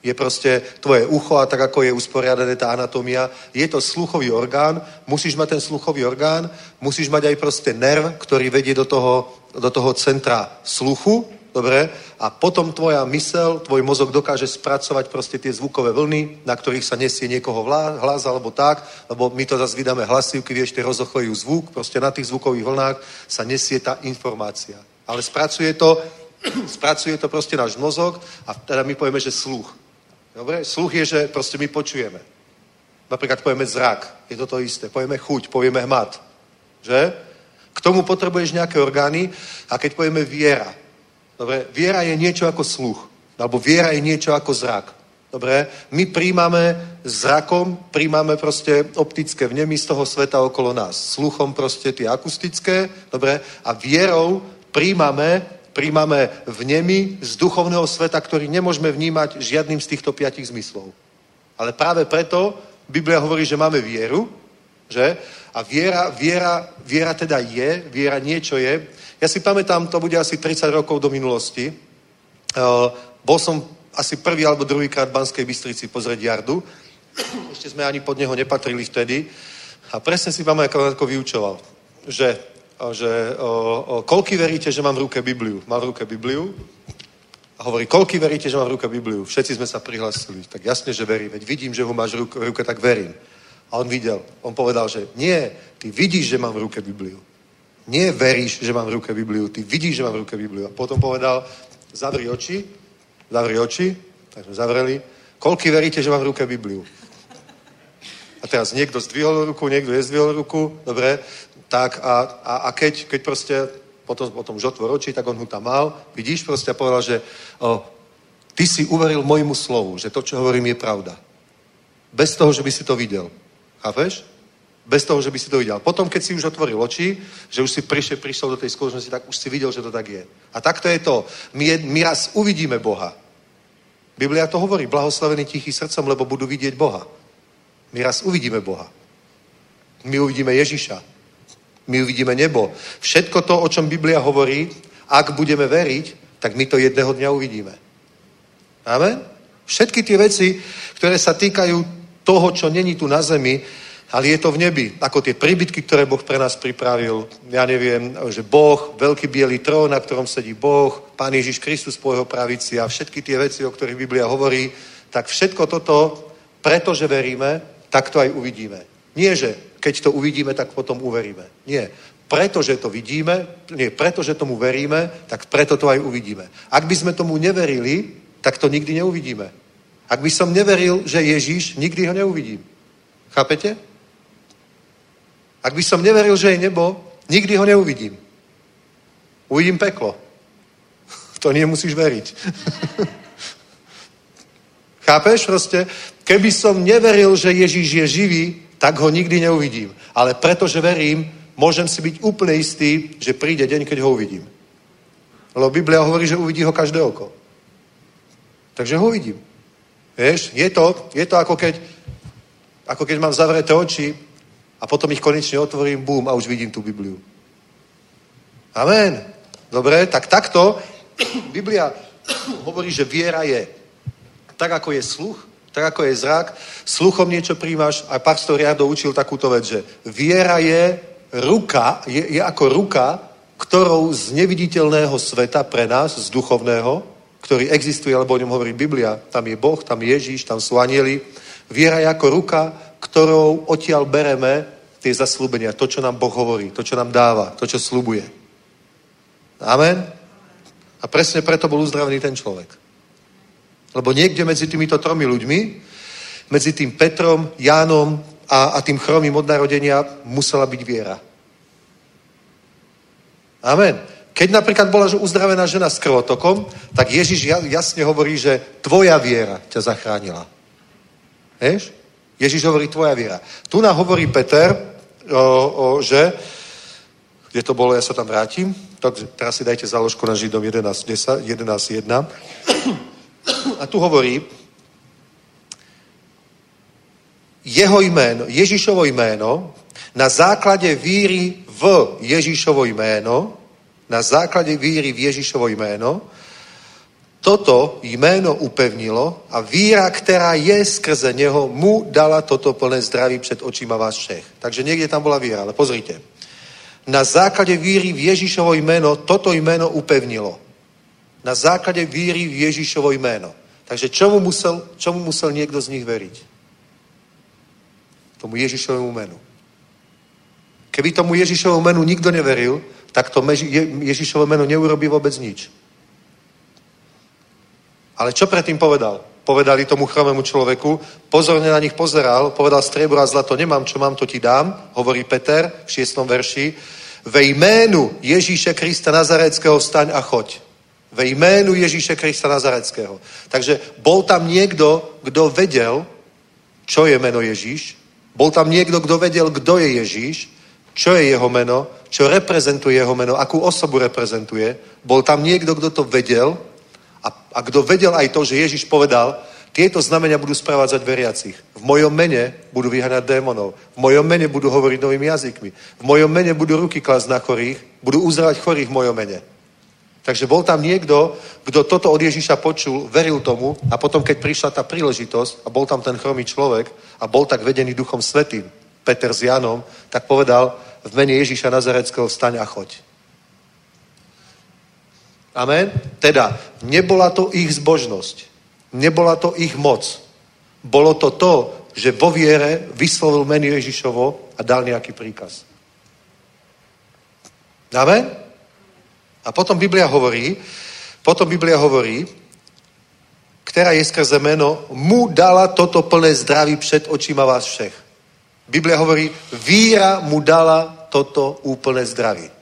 Je proste tvoje ucho a tak, ako je usporiadané tá anatómia, je to sluchový orgán, musíš mať ten sluchový orgán, musíš mať aj proste nerv, ktorý vedie do toho, do toho centra sluchu, dobre? A potom tvoja mysel, tvoj mozog dokáže spracovať proste tie zvukové vlny, na ktorých sa nesie niekoho hlas alebo tak, lebo my to zase vydáme hlasivky, vieš, tie rozochojú zvuk, proste na tých zvukových vlnách sa nesie tá informácia. Ale spracuje to, spracuje to proste náš mozog a teda my povieme, že sluch. Dobre? Sluch je, že proste my počujeme. Napríklad povieme zrak, je to to isté. Povieme chuť, povieme hmat. Že? K tomu potrebuješ nejaké orgány a keď povieme viera, Dobre, viera je niečo ako sluch. Alebo viera je niečo ako zrak. Dobre, my príjmame zrakom, príjmame proste optické vnemy z toho sveta okolo nás. Sluchom proste tie akustické, dobre, a vierou príjmame, príjmame vnemy z duchovného sveta, ktorý nemôžeme vnímať žiadnym z týchto piatich zmyslov. Ale práve preto Biblia hovorí, že máme vieru, že? A viera, viera, viera teda je, viera niečo je. Ja si pamätám, to bude asi 30 rokov do minulosti. Uh, bol som asi prvý alebo druhýkrát v Banskej Bystrici pozrieť Jardu. Ešte sme ani pod neho nepatrili vtedy. A presne si pamätám, ako, vyučoval. Že, že o, o, koľky veríte, že mám v ruke Bibliu? Mám v ruke Bibliu. A hovorí, koľky veríte, že mám v ruke Bibliu? Všetci sme sa prihlasili. Tak jasne, že verím. Veď vidím, že ho máš v ruke tak verím. A on videl. On povedal, že nie, ty vidíš, že mám v ruke Bibliu. Nie veríš, že mám v ruke Bibliu, ty vidíš, že mám v ruke Bibliu. A potom povedal, zavri oči, zavri oči, tak sme zavreli. Koľky veríte, že mám v ruke Bibliu? A teraz niekto zdvihol ruku, niekto nezdvihol ruku, dobre, tak a, a, a keď, keď proste potom, potom už otvor oči, tak on ho tam mal, vidíš proste a povedal, že o, ty si uveril môjmu slovu, že to, čo hovorím, je pravda. Bez toho, že by si to videl. Chápeš? Bez toho, že by si to videl. Potom, keď si už otvoril oči, že už si prišiel, prišiel do tej skutočnosti, tak už si videl, že to tak je. A takto je to. My, my raz uvidíme Boha. Biblia to hovorí, blahoslavený tichý srdcom, lebo budú vidieť Boha. My raz uvidíme Boha. My uvidíme Ježiša. My uvidíme nebo. Všetko to, o čom Biblia hovorí, ak budeme veriť, tak my to jedného dňa uvidíme. Amen? Všetky tie veci, ktoré sa týkajú toho, čo není tu na zemi, ale je to v nebi, ako tie príbytky, ktoré Boh pre nás pripravil. Ja neviem, že Boh, veľký biely trón, na ktorom sedí Boh, Pán Ježiš Kristus po jeho pravici a všetky tie veci, o ktorých Biblia hovorí, tak všetko toto, pretože veríme, tak to aj uvidíme. Nie, že keď to uvidíme, tak potom uveríme. Nie. Pretože to vidíme, nie, pretože tomu veríme, tak preto to aj uvidíme. Ak by sme tomu neverili, tak to nikdy neuvidíme. Ak by som neveril, že Ježíš, nikdy ho neuvidím. Chápete? Ak by som neveril, že je nebo, nikdy ho neuvidím. Uvidím peklo. To nemusíš veriť. Chápeš proste? Keby som neveril, že Ježíš je živý, tak ho nikdy neuvidím. Ale pretože verím, môžem si byť úplne istý, že príde deň, keď ho uvidím. Lebo Biblia hovorí, že uvidí ho každé oko. Takže ho uvidím. Vieš, je to, je to ako keď, ako keď mám zavreté oči a potom ich konečne otvorím, bum, a už vidím tú Bibliu. Amen. Dobre, tak takto Biblia hovorí, že viera je. Tak ako je sluch, tak ako je zrak, sluchom niečo príjmaš a pastor Riado učil takúto vec, že viera je ruka, je, je ako ruka, ktorou z neviditeľného sveta pre nás, z duchovného, ktorý existuje, alebo o ňom hovorí Biblia, tam je Boh, tam je Ježíš, tam sú anieli. Viera je ako ruka, ktorou odtiaľ bereme tie zaslúbenia, to, čo nám Boh hovorí, to, čo nám dáva, to, čo slúbuje. Amen? A presne preto bol uzdravený ten človek. Lebo niekde medzi týmito tromi ľuďmi, medzi tým Petrom, Jánom a, a tým chromým od narodenia musela byť viera. Amen. Keď napríklad bola uzdravená žena s krvotokom, tak Ježiš jasne hovorí, že tvoja viera ťa zachránila. Vieš? Ježiš hovorí tvoja viera. Tu nám hovorí Peter, o, o, že, kde to bolo, ja sa tam vrátim, tak teraz si dajte záložku na Židom 11.1. 11, a tu hovorí, jeho jméno, Ježišovo jméno, na základe víry v Ježišovo jméno, na základe víry v Ježišovo jméno, toto jméno upevnilo a víra, která je skrze něho, mu dala toto plné zdraví před očima vás všech. Takže někde tam byla víra, ale pozrite. Na základě víry v Ježíšovo jméno toto jméno upevnilo. Na základě víry v Ježíšovo jméno. Takže čomu musel, čomu musel niekto z nich veriť? Tomu Ježišovému menu. Keby tomu Ježišovému menu nikto neveril, tak to Ježišové meno neurobí vôbec nič. Ale čo predtým povedal? Povedali tomu chromému človeku, pozorne na nich pozeral, povedal striebro a zlato nemám, čo mám, to ti dám, hovorí Peter v šiestom verši, ve jménu Ježíše Krista Nazareckého vstaň a choď. Ve jménu Ježíše Krista Nazareckého. Takže bol tam niekto, kto vedel, čo je meno Ježíš. Bol tam niekto, kto vedel, kto je Ježíš, čo je jeho meno, čo reprezentuje jeho meno, akú osobu reprezentuje. Bol tam niekto, kto to vedel a, a kto vedel aj to, že Ježíš povedal, tieto znamenia budú sprevádzať veriacich. V mojom mene budú vyháňať démonov. V mojom mene budú hovoriť novými jazykmi. V mojom mene budú ruky klasť na chorých. Budú uzdravať chorých v mojom mene. Takže bol tam niekto, kto toto od Ježíša počul, veril tomu a potom, keď prišla tá príležitosť a bol tam ten chromý človek a bol tak vedený Duchom Svetým, Peter s Janom, tak povedal v mene Ježíša Nazareckého vstaň a choď. Amen? Teda, nebola to ich zbožnosť. Nebola to ich moc. Bolo to to, že vo viere vyslovil meno Ježišovo a dal nejaký príkaz. Amen? A potom Biblia hovorí, potom Biblia hovorí, ktorá je skrze meno, mu dala toto plné zdraví před očima vás všech. Biblia hovorí, víra mu dala toto úplné zdraví.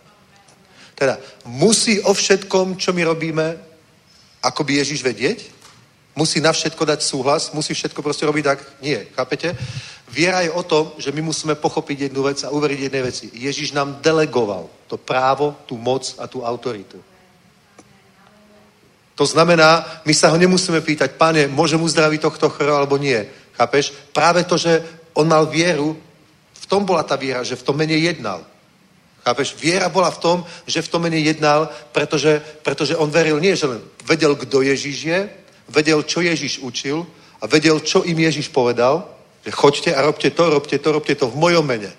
Teda musí o všetkom, čo my robíme, ako by Ježiš vedieť? Musí na všetko dať súhlas? Musí všetko proste robiť tak? Nie, chápete? Viera je o tom, že my musíme pochopiť jednu vec a uveriť jednej veci. Ježiš nám delegoval to právo, tú moc a tú autoritu. To znamená, my sa ho nemusíme pýtať, pane, môžem uzdraviť tohto choro alebo nie. Chápeš? Práve to, že on mal vieru, v tom bola tá viera, že v tom mene jednal. Chápeš? Viera bola v tom, že v tom mene jednal, pretože, pretože on veril nie, že len vedel, kto Ježiš je, vedel, čo Ježiš učil a vedel, čo im Ježiš povedal, že choďte a robte to, robte to, robte to v mojom mene.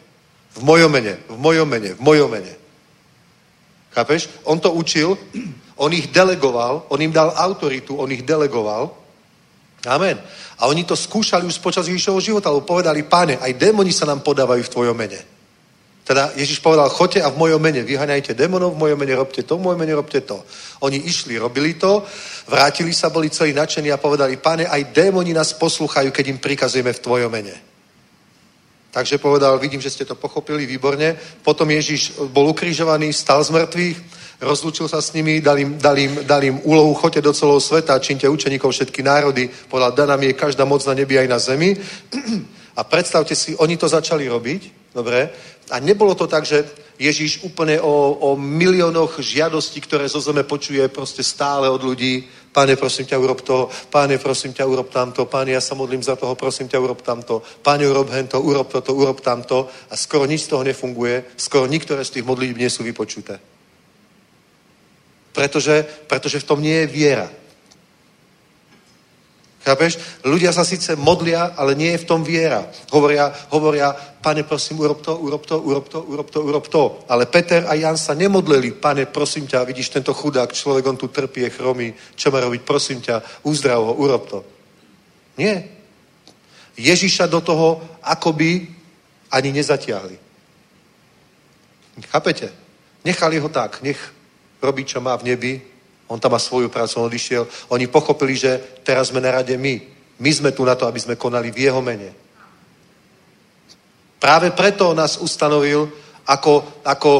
V mojom mene, v mojom mene, v mojom mene. Chápeš? On to učil, on ich delegoval, on im dal autoritu, on ich delegoval. Amen. A oni to skúšali už počas Ježišovho života, lebo povedali, páne, aj démoni sa nám podávajú v tvojom mene. Teda Ježiš povedal, choďte a v mojom mene vyhaňajte démonov, v mojom mene robte to, v mojom mene robte to. Oni išli, robili to, vrátili sa, boli celí nadšení a povedali, pane, aj démoni nás posluchajú, keď im prikazujeme v tvojom mene. Takže povedal, vidím, že ste to pochopili, výborne. Potom Ježiš bol ukrižovaný, stal z mŕtvych, rozlúčil sa s nimi, dal im, dal im, dal im úlohu, choďte do celého sveta, činte učeníkov všetky národy. Povedal, daná mi je každá moc na nebi aj na zemi. A predstavte si, oni to začali robiť, dobre, a nebolo to tak, že Ježíš úplne o, o miliónoch žiadostí, ktoré zo zeme počuje proste stále od ľudí. Páne, prosím ťa, urob to. Páne, prosím ťa, urob tamto. Páne, ja sa modlím za toho, prosím ťa, urob tamto. Páne, urob hento, urob toto, urob tamto. A skoro nič z toho nefunguje. Skoro niektoré z tých modlíb nie sú vypočuté. Pretože, pretože v tom nie je viera. Chápeš? Ľudia sa síce modlia, ale nie je v tom viera. Hovoria, hovoria, pane, prosím, urob to, urob to, urob to, urob to, urob to. Ale Peter a Jan sa nemodlili, pane, prosím ťa, vidíš tento chudák, človek, on tu trpí, je čo má robiť, prosím ťa, uzdrav ho, urob to. Nie. Ježiša do toho akoby ani nezatiahli. Chápete? Nechali ho tak, nech robí, čo má v nebi, on tam má svoju prácu, on odišiel. Oni pochopili, že teraz sme na rade my. My sme tu na to, aby sme konali v jeho mene. Práve preto nás ustanovil ako, ako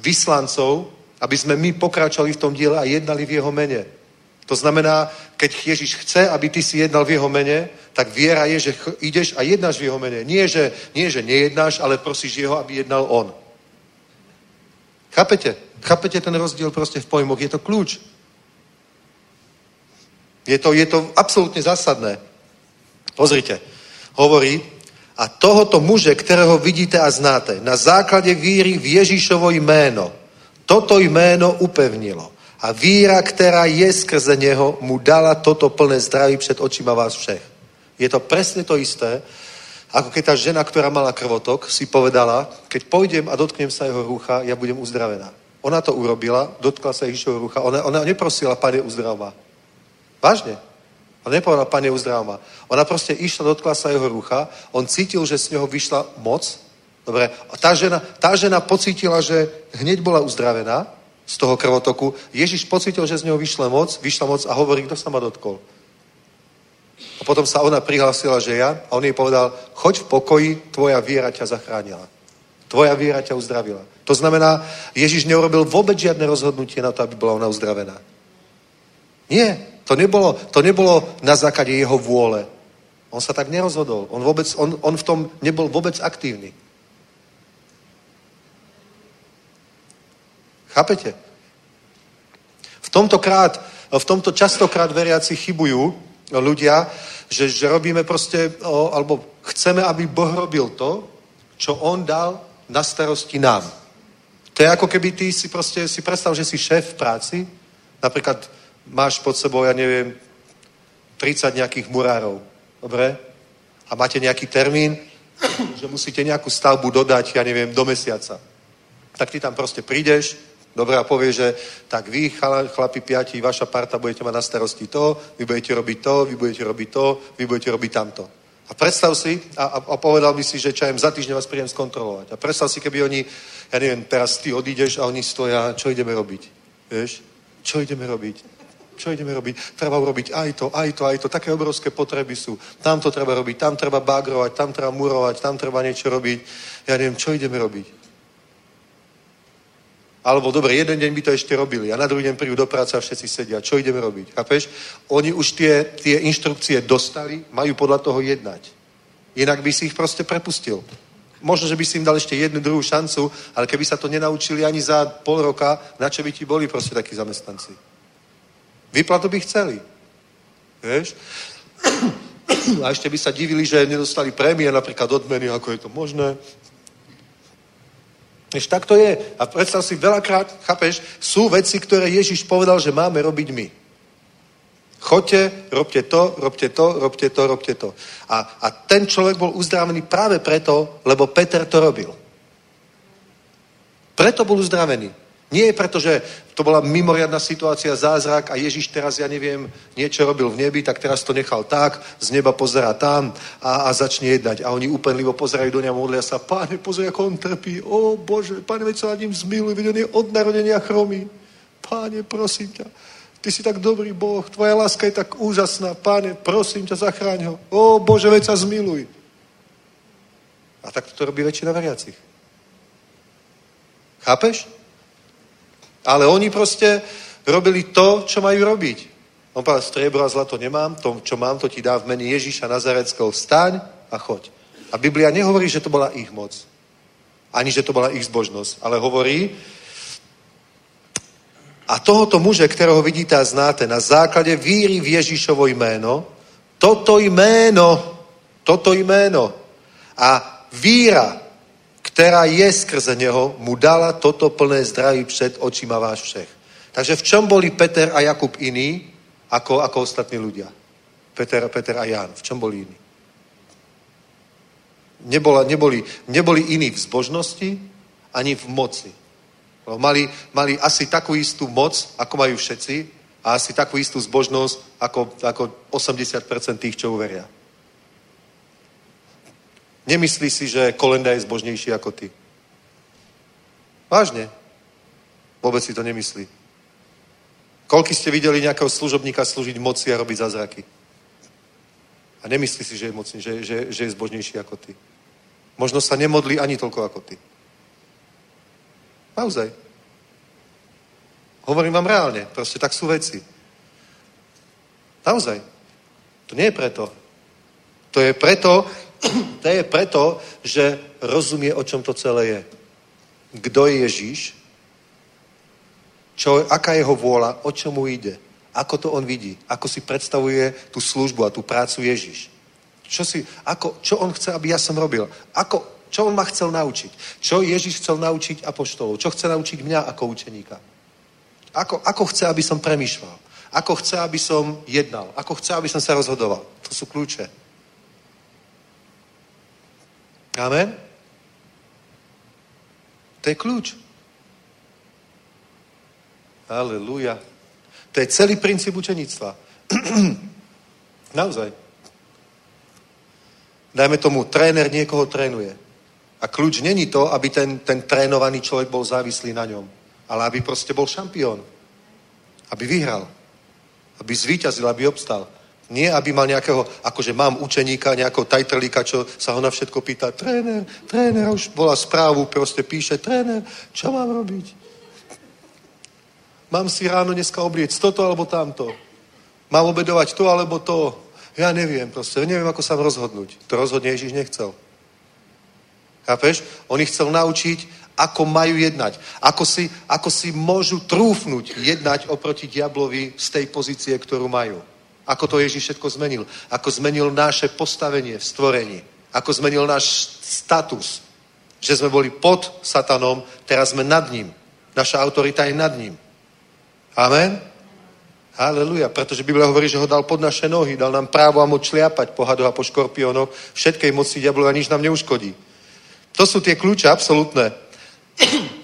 vyslancov, aby sme my pokračovali v tom diele a jednali v jeho mene. To znamená, keď Ježiš chce, aby ty si jednal v jeho mene, tak viera je, že ideš a jednáš v jeho mene. Nie, že, nie, že nejednáš, ale prosíš jeho, aby jednal on. Chápete? Chápete ten rozdiel proste v pojmoch? Je to kľúč. Je to, je to absolútne zásadné. Pozrite. Hovorí, a tohoto muže, ktorého vidíte a znáte, na základe víry v Ježišovo jméno, toto jméno upevnilo. A víra, která je skrze něho, mu dala toto plné zdraví před očima vás všech. Je to presne to isté, ako keď tá žena, ktorá mala krvotok, si povedala, keď pôjdem a dotknem sa jeho rúcha, ja budem uzdravená. Ona to urobila, dotkla sa Ježišovho rucha. Ona, ona neprosila, pane, uzdrav Vážne. Ona nepovedala, pane, uzdrav Ona proste išla, dotkla sa jeho rucha. On cítil, že z neho vyšla moc. Dobre. A tá žena, tá žena pocítila, že hneď bola uzdravená z toho krvotoku. Ježiš pocítil, že z neho vyšla moc, vyšla moc a hovorí, kto sa ma dotkol. A potom sa ona prihlásila, že ja. A on jej povedal, choď v pokoji, tvoja viera ťa zachránila. Tvoja viera ťa uzdravila. To znamená, Ježiš neurobil vôbec žiadne rozhodnutie na to, aby bola ona uzdravená. Nie, to nebolo, to nebolo na základe jeho vôle. On sa tak nerozhodol. On, vôbec, on, on v tom nebol vôbec aktívny. Chápete? V tomto, krát, v tomto častokrát veriaci chybujú ľudia, že, že robíme proste, alebo chceme, aby Boh robil to, čo On dal na starosti nám. To je ako keby ty si proste, si predstav, že si šéf v práci, napríklad máš pod sebou, ja neviem, 30 nejakých murárov, dobre? A máte nejaký termín, že musíte nejakú stavbu dodať, ja neviem, do mesiaca. Tak ty tam proste prídeš, dobre, a povieš, že tak vy, chlapi piati, vaša parta, budete mať na starosti to, vy budete robiť to, vy budete robiť to, vy budete robiť tamto. A predstav si, a, a, a povedal by si, že čajem za týždeň vás prídem skontrolovať. A predstav si, keby oni, ja neviem, teraz ty odídeš a oni stoja, čo ideme robiť? Vieš? Čo ideme robiť? Čo ideme robiť? Treba urobiť aj to, aj to, aj to. Také obrovské potreby sú. Tam to treba robiť, tam treba bagrovať, tam treba murovať, tam treba niečo robiť. Ja neviem, čo ideme robiť? Alebo dobre, jeden deň by to ešte robili a na druhý deň prídu do práce a všetci sedia. Čo ideme robiť? Chápeš? Oni už tie, tie inštrukcie dostali, majú podľa toho jednať. Inak by si ich proste prepustil. Možno, že by si im dal ešte jednu druhú šancu, ale keby sa to nenaučili ani za pol roka, na čo by ti boli proste takí zamestnanci? Vyplatu by chceli. Vieš? A ešte by sa divili, že nedostali prémie, napríklad odmeny, ako je to možné. Vieš, tak to je. A predstav si, veľakrát, chápeš, sú veci, ktoré Ježiš povedal, že máme robiť my. Choďte, robte to, robte to, robte to, robte to. A, a ten človek bol uzdravený práve preto, lebo Peter to robil. Preto bol uzdravený. Nie preto, že to bola mimoriadná situácia, zázrak a Ježiš teraz, ja neviem, niečo robil v nebi, tak teraz to nechal tak, z neba pozera tam a, a začne jednať. A oni úpenlivo pozerajú do ňa, modlia sa, páne, pozri, ako on trpí. O Bože, páne, veď sa nad ním zmiluj, veď on je od narodenia chromý. Páne, prosím ťa, ty si tak dobrý Boh, tvoja láska je tak úžasná. Páne, prosím ťa, zachráň ho. O Bože, veď sa zmiluj. A tak to robí väčšina veriacich. Chápeš? Ale oni proste robili to, čo majú robiť. On povedal, striebro a zlato nemám, to, čo mám, to ti dá v mene Ježíša Nazareckého. Vstaň a choď. A Biblia nehovorí, že to bola ich moc. Ani, že to bola ich zbožnosť. Ale hovorí, a tohoto muže, ktorého vidíte a znáte, na základe víry v Ježíšovo jméno, toto jméno, toto jméno a víra která je skrze něho, mu dala toto plné zdraví před očima váš všech. Takže v čom boli Peter a Jakub iní ako, ako ostatní ľudia? Peter, Peter a Ján, v čom boli iní? Nebola, neboli, neboli iní v zbožnosti ani v moci. Mali, mali asi takú istú moc, ako majú všetci, a asi takú istú zbožnosť, ako, ako 80% tých, čo uveria. Nemyslí si, že kolenda je zbožnejší ako ty. Vážne. Vôbec si to nemyslí. Koľky ste videli nejakého služobníka slúžiť moci a robiť zázraky? A nemyslí si, že je mocný, že, že, že je zbožnejší ako ty. Možno sa nemodlí ani toľko ako ty. Naozaj. Hovorím vám reálne. Proste tak sú veci. Naozaj. To nie je preto. To je preto, to je preto, že rozumie, o čom to celé je. Kto je Ježíš? Čo, aká je jeho vôľa? O čom mu ide? Ako to on vidí? Ako si predstavuje tú službu a tú prácu Ježíš? Čo, si, ako, čo on chce, aby ja som robil? Ako, čo on ma chcel naučiť? Čo Ježíš chcel naučiť apoštolov? Čo chce naučiť mňa ako učeníka? Ako, ako chce, aby som premýšľal? Ako chce, aby som jednal? Ako chce, aby som sa rozhodoval? To sú kľúče. Amen? To je kľúč. Aleluja. To je celý princíp učeníctva. Naozaj. Dajme tomu, tréner niekoho trénuje. A kľúč není to, aby ten, ten trénovaný človek bol závislý na ňom, ale aby proste bol šampión. Aby vyhral. Aby zvíťazil, aby obstal. Nie, aby mal nejakého, akože mám učeníka, nejakého tajtrlíka, čo sa ho na všetko pýta, tréner, tréner, už bola správu, proste píše, tréner, čo mám robiť? Mám si ráno dneska obliec toto alebo tamto. Mám obedovať to alebo to. Ja neviem, proste neviem, ako sa rozhodnúť. To rozhodne Ježiš nechcel. Chápeš? On ich chcel naučiť, ako majú jednať. Ako si, ako si môžu trúfnuť jednať oproti diablovi z tej pozície, ktorú majú. Ako to Ježiš všetko zmenil. Ako zmenil naše postavenie v stvorení. Ako zmenil náš status. Že sme boli pod satanom, teraz sme nad ním. Naša autorita je nad ním. Amen? Haleluja, pretože Biblia hovorí, že ho dal pod naše nohy, dal nám právo a moc šliapať po hadoch a po škorpiónoch, všetkej moci diablova nič nám neuškodí. To sú tie kľúče absolútne.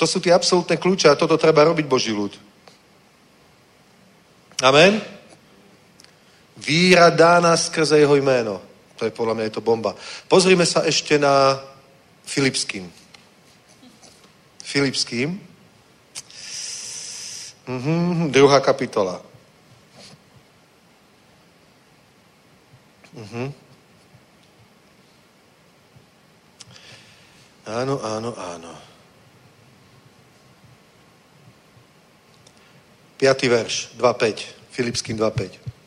To sú tie absolútne kľúče a toto treba robiť Boží ľud. Amen? Víra dána skrze jeho jméno. To je podľa mňa je to bomba. Pozrime sa ešte na Filipským. Filipským. Mhm, druhá kapitola. Mhm. Áno, áno, áno. Piatý verš, 2.5, Filipským 2.5.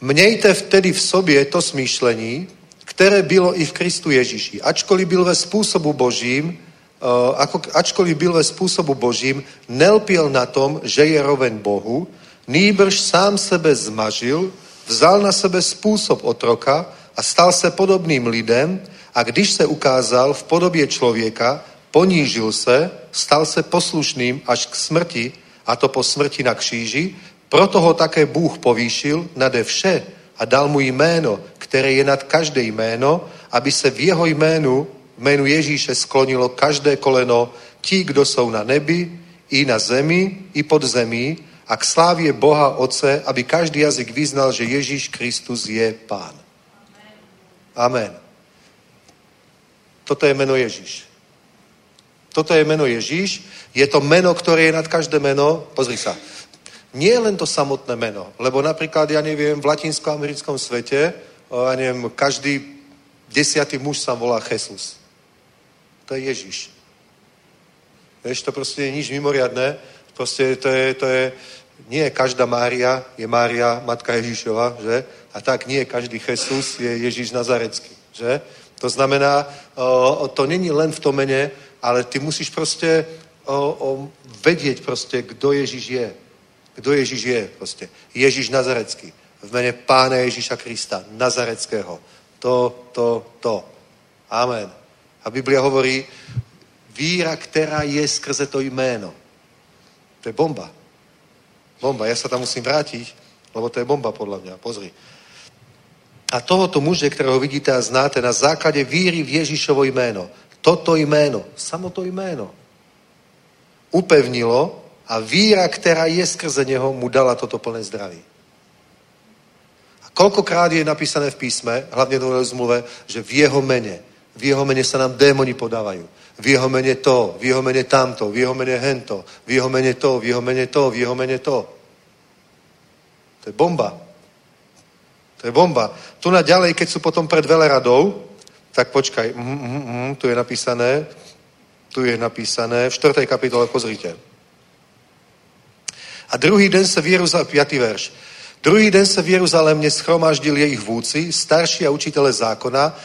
Mnejte vtedy v sobě to smýšlení, které bylo i v Kristu Ježíši. Ačkoliv byl ve způsobu Božím, Eh, ako, ačkoliv byl ve způsobu božím, nelpěl na tom, že je roven Bohu, nýbrž sám sebe zmažil, vzal na sebe způsob otroka a stal se podobným lidem a když se ukázal v podobě člověka, ponížil se, stal se poslušným až k smrti, a to po smrti na kříži, proto ho také Bůh povýšil nade vše a dal mu jméno, které je nad každé jméno, aby se v jeho jménu menu Ježíše sklonilo každé koleno, ti, kdo jsou na nebi, i na zemi, i pod zemí, a k slávě Boha Otce, aby každý jazyk vyznal, že Ježíš Kristus je Pán. Amen. Toto je meno Ježíš. Toto je meno Ježíš. Je to meno, ktoré je nad každé meno. Pozri sa. Nie je len to samotné meno. Lebo napríklad, ja neviem, v latinsko-americkom svete, ja neviem, každý desiatý muž sa volá Jesus. To je Ježíš. Vieš, to proste je nič mimoriadné. Proste to je, to je, nie každá Mária je Mária, matka Ježíšova, že? A tak nie každý Jesus je Ježíš Nazarecký, že? To znamená, o, to není len v tom mene, ale ty musíš proste o, o, vedieť proste, kto Ježíš je. Kto Ježíš je proste. Ježíš Nazarecký. V mene Pána Ježíša Krista, Nazareckého. To, to, to. Amen. A Biblia hovorí, víra, ktorá je skrze to jméno. To je bomba. Bomba. Ja sa tam musím vrátiť, lebo to je bomba podľa mňa. Pozri. A tohoto muže, ktorého vidíte a znáte, na základe víry v Ježišovo jméno, toto jméno, samo to jméno, upevnilo a víra, která je skrze něho, mu dala toto plné zdraví. A koľkokrát je napísané v písme, hlavne v zmluve, že v jeho mene, v jeho mene sa nám démoni podávajú. V jeho mene to, v jeho mene tamto, v jeho mene hento, v jeho mene to, v jeho mene to, v jeho mene to. To je bomba. To je bomba. Tu na ďalej, keď sú potom pred veleradou, tak počkaj, mm, mm, mm, tu je napísané, tu je napísané, v 4. kapitole, pozrite. A druhý den se v Jeruzalémě, 5. verš, druhý den se v Jeruzalémě schromáždil jejich vůdci, starší a učitele zákona,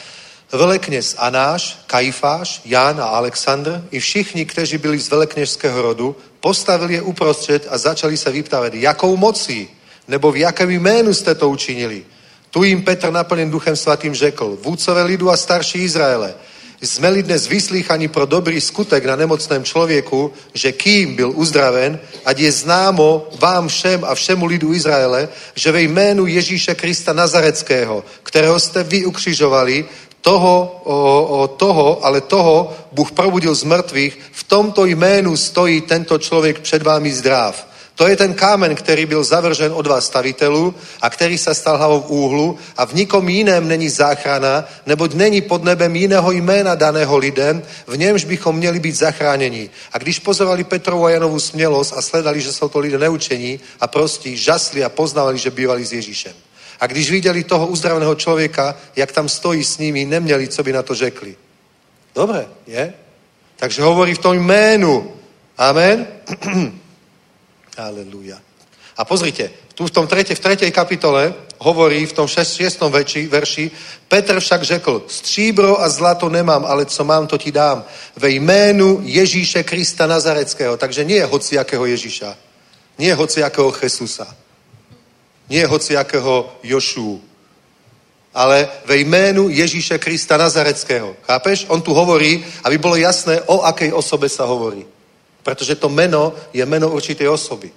velekněz Anáš, Kajfáš, Ján a Aleksandr i všichni, kteří byli z velekněžského rodu, postavili je uprostřed a začali se vyptávat, jakou mocí nebo v jakém jménu jste to učinili. Tu jim Petr naplněn duchem svatým řekl, vůdcové lidu a starší Izraele, sme-li dnes vyslýchaní pro dobrý skutek na nemocném člověku, že kým byl uzdraven, ať je známo vám všem a všemu lidu Izraele, že ve jménu Ježíše Krista Nazareckého, kterého jste vy ukřižovali, toho, o, o, toho, ale toho Bůh probudil z mrtvých, v tomto jménu stojí tento člověk před vámi zdrav. To je ten kámen, který byl zavržen od vás stavitelů a který se stal hlavou v úhlu a v nikom jiném není záchrana, neboť není pod nebem jiného jména daného lidem, v němž bychom měli být zachráněni. A když pozorovali Petrovu a Janovu smělost a sledali, že jsou to lidé neučení a prostí, žasli a poznávali, že bývali s Ježíšem. A když viděli toho uzdraveného člověka, jak tam stojí s nimi, neměli, co by na to řekli. Dobre, je? Takže hovorí v tom jménu. Amen. Aleluja. A pozrite, tu v tom trete, v tretej kapitole hovorí v tom šiestom verši, verši, Petr však řekl, stříbro a zlato nemám, ale co mám, to ti dám. Ve jménu Ježíše Krista Nazareckého. Takže nie je hociakého Ježíša. Nie hociakého Jesusa. Nie hociakého Jošu. Ale ve jménu Ježíše Krista Nazareckého. Chápeš? On tu hovorí, aby bolo jasné, o akej osobe sa hovorí. Pretože to meno je meno určitej osoby.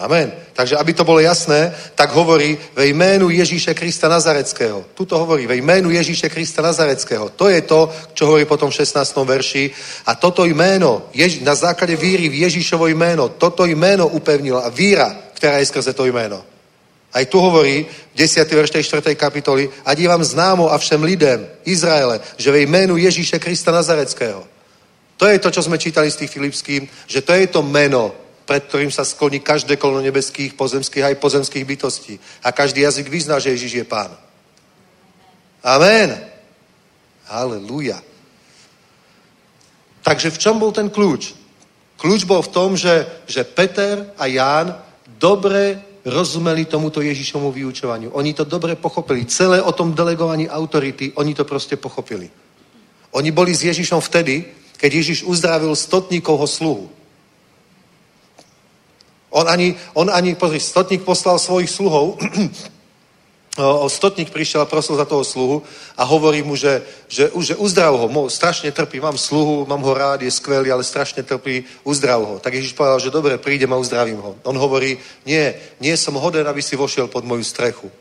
Amen. Takže aby to bolo jasné, tak hovorí ve jménu Ježíše Krista Nazareckého. Tuto hovorí ve jménu Ježíše Krista Nazareckého. To je to, čo hovorí potom v 16. verši. A toto jméno, Jež, na základe víry v Ježíšovo jméno, toto jméno upevnila víra, která je skrze to jméno. Aj tu hovorí, 10. verš tej 4. kapitoly, a dívam známo a všem lidem Izraele, že ve jménu Ježíše Krista Nazareckého. To je to, čo sme čítali z tých Filipským, že to je to meno, pred ktorým sa skloní každé kolno nebeských, pozemských aj pozemských bytostí. A každý jazyk vyzná, že Ježíš je pán. Amen. Halleluja. Takže v čom bol ten kľúč? Kľúč bol v tom, že, že Peter a Ján dobre rozumeli tomuto Ježíšomu vyučovaniu. Oni to dobre pochopili. Celé o tom delegovaní autority, oni to proste pochopili. Oni boli s Ježíšom vtedy, keď Ježíš uzdravil stotníkovho sluhu. On ani, on ani pozri, stotník poslal svojich sluhov, stotník prišiel a prosil za toho sluhu a hovorí mu, že, že, že uzdrav ho, strašne trpí, mám sluhu, mám ho rád, je skvelý, ale strašne trpí, uzdrav ho. Tak Ježiš povedal, že dobre, prídem a uzdravím ho. On hovorí, nie, nie som hoden, aby si vošiel pod moju strechu,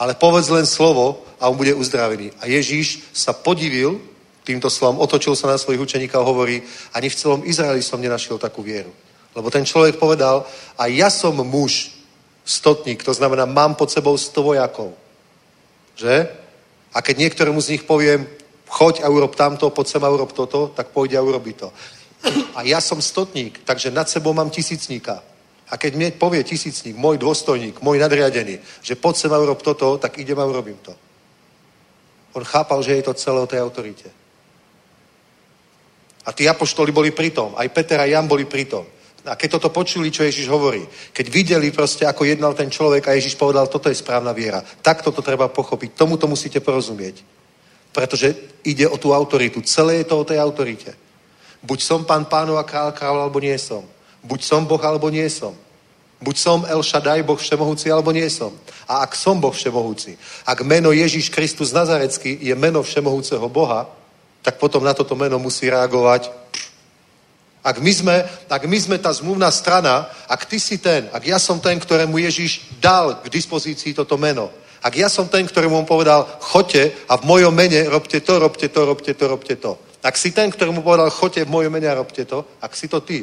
ale povedz len slovo a on bude uzdravený. A Ježíš sa podivil týmto slovom, otočil sa na svojich učeníkov a hovorí, ani v celom Izraeli som nenašiel takú vieru. Lebo ten človek povedal, a ja som muž, stotník, to znamená, mám pod sebou sto vojakov. Že? A keď niektorému z nich poviem, choď a urob tamto, poď sem a urob toto, tak pôjde a urobí to. A ja som stotník, takže nad sebou mám tisícníka. A keď mne povie tisícník, môj dôstojník, môj nadriadený, že poď sem urob toto, tak idem a urobím to. On chápal, že je to celé o tej autorite. A tí apoštoli boli pritom. Aj Peter a Jan boli pritom. A keď toto počuli, čo Ježiš hovorí, keď videli proste, ako jednal ten človek a Ježiš povedal, toto je správna viera, tak toto treba pochopiť, tomuto musíte porozumieť. Pretože ide o tú autoritu. Celé je to o tej autorite. Buď som pán pánov a král král, alebo nie som. Buď som Boh, alebo nie som. Buď som El Shaddai, Boh všemohúci, alebo nie som. A ak som Boh všemohúci, ak meno Ježiš Kristus Nazarecký je meno všemohúceho Boha, tak potom na toto meno musí reagovať Ak my, sme, ak my sme tá zmluvná strana, ak ty si ten, ak ja som ten, ktorému Ježiš dal k dispozícii toto meno, ak ja som ten, ktorému on povedal, choďte a v mojom mene robte to, robte to, robte to, robte to. Ak si ten, ktorému povedal, choďte v mojom mene a robte to, ak si to ty,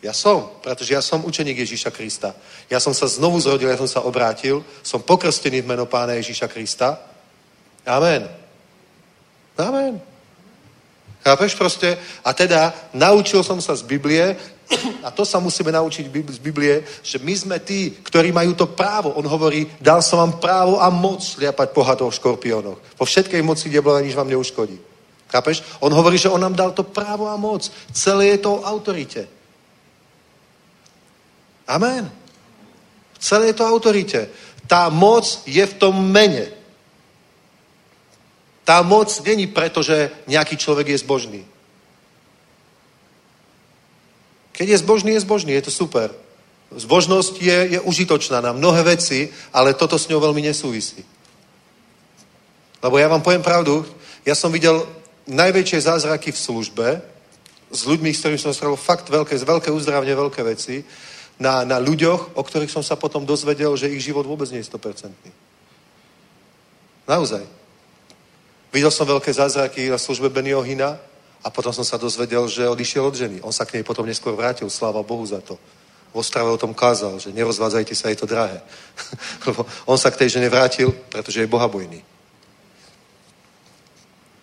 ja som, pretože ja som učeník Ježíša Krista. Ja som sa znovu zrodil, ja som sa obrátil, som pokrstený v meno Pána Ježíša Krista. Amen. Amen. Chápeš proste? A teda naučil som sa z Biblie, a to sa musíme naučiť z Biblie, že my sme tí, ktorí majú to právo. On hovorí, dal som vám právo a moc liapať po hadoch, škorpiónoch. Po všetkej moci diabla nič vám neuškodí. Chápeš? On hovorí, že on nám dal to právo a moc. Celé je to o autorite. Amen. Celé je to autorite. Tá moc je v tom mene. Tá moc není preto, že nejaký človek je zbožný. Keď je zbožný, je zbožný, je to super. Zbožnosť je, je užitočná na mnohé veci, ale toto s ňou veľmi nesúvisí. Lebo ja vám poviem pravdu, ja som videl najväčšie zázraky v službe s ľuďmi, s ktorými som stretol fakt veľké, veľké uzdravne, veľké veci na, na ľuďoch, o ktorých som sa potom dozvedel, že ich život vôbec nie je 100%. Naozaj. Videl som veľké zázraky na službe Benio Hina a potom som sa dozvedel, že odišiel od ženy. On sa k nej potom neskôr vrátil, sláva Bohu za to. V Ostrave o tom kázal, že nerozvádzajte sa, je to drahé. Lebo on sa k tej žene vrátil, pretože je bohabojný.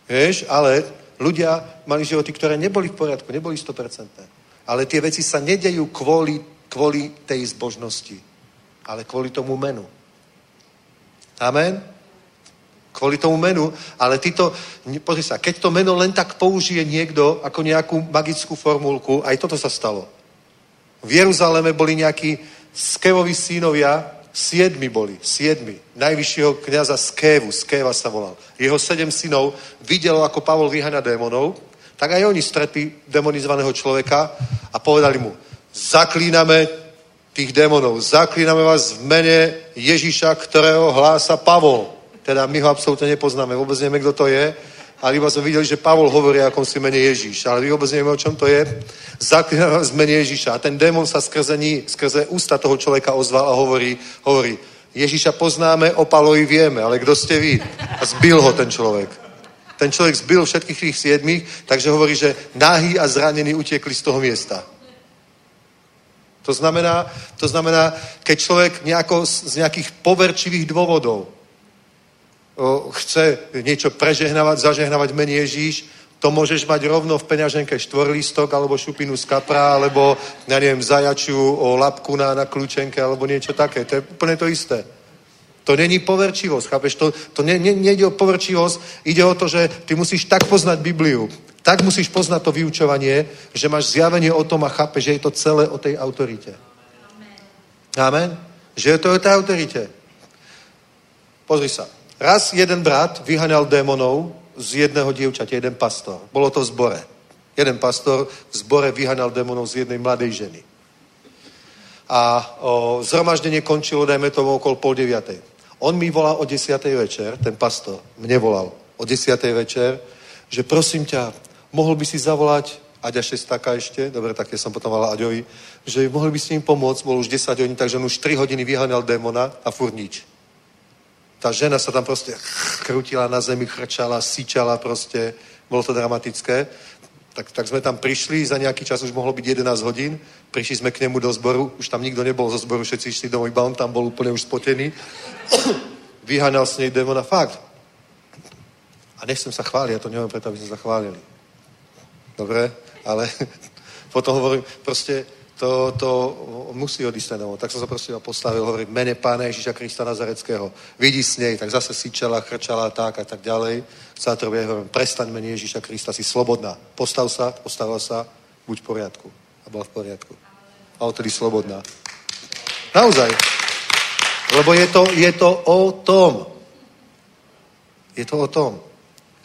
Vieš, ale ľudia mali životy, ktoré neboli v poriadku, neboli 100%. Ale tie veci sa nedejú kvôli, kvôli tej zbožnosti, ale kvôli tomu menu. Amen? Kvôli tomu menu, ale tyto, pozri sa, keď to meno len tak použije niekto ako nejakú magickú formulku, aj toto sa stalo. V Jeruzaleme boli nejakí Skevovi synovia, siedmi boli, siedmi, najvyššieho kniaza Skévu, Skéva sa volal. Jeho sedem synov videlo, ako Pavol vyháňa démonov, tak aj oni stretli demonizovaného človeka a povedali mu, zaklíname tých démonov, zaklíname vás v mene Ježíša, ktorého hlása Pavol. Teda my ho absolútne nepoznáme, vôbec nevieme, kto to je, ale iba sme videli, že Pavol hovorí, akom si mene Ježíš, ale my vôbec nevieme, o čom to je. Zaklíname v mene Ježíša. A ten démon sa skrze, ní, skrze ústa toho človeka ozval a hovorí, hovorí, Ježíša poznáme, o Pavlovi vieme, ale kto ste vy? A zbil ho ten človek. Ten človek zbil všetkých tých siedmých, takže hovorí, že náhy a zranení utiekli z toho miesta. To znamená, to znamená keď človek nejako, z nejakých poverčivých dôvodov chce niečo prežehnávať, zažehnávať mene Ježíš, to môžeš mať rovno v peňaženke štvorlistok, alebo šupinu z kapra, alebo, ja neviem, zajačiu o lapku na, na kľúčenke, alebo niečo také. To je úplne to isté. To není poverčivosť, chápeš? To, to ne, ne, nejde o poverčivosť, ide o to, že ty musíš tak poznať Bibliu, tak musíš poznať to vyučovanie, že máš zjavenie o tom a chápeš, že je to celé o tej autorite. Amen. Amen? Že je to o tej autorite. Pozri sa. Raz jeden brat vyhaňal démonov z jedného dievčaťa, jeden pastor. Bolo to v zbore. Jeden pastor v zbore vyhaňal démonov z jednej mladej ženy. A o, zhromaždenie končilo, dajme tomu, okolo pol deviatej. On mi volal o desiatej večer, ten pastor mne volal o desiatej večer, že prosím ťa, mohol by si zavolať Aďa Šestáka ešte, dobre, také som potom volal Aďovi, že mohli by ste im pomôcť, bol už 10 hodín, takže on už 3 hodiny vyháňal démona a furt nič. Tá žena sa tam proste krutila na zemi, chrčala, síčala proste, bolo to dramatické. Tak, tak sme tam prišli, za nejaký čas už mohlo byť 11 hodín, prišli sme k nemu do zboru, už tam nikto nebol zo zboru, všetci išli domov, iba on tam bol úplne už spotený. Vyháňal s nej démona, fakt. A nechcem sa chváliť, ja to neviem preto, aby sme sa chválili. Dobre? Ale potom hovorím, proste to, to musí odísť ten Tak som sa proste postavil, hovorím, mene pána Ježíša Krista Nazareckého. Vidí s nej, tak zase sičela, chrčala, tak a tak ďalej. Zátrobie hovorím, prestaň mene Ježíša Krista, si slobodná. Postav sa, postavila sa, buď v poriadku. A bola v poriadku. A odtedy slobodná. Naozaj. Lebo je to, je to o tom. Je to o tom.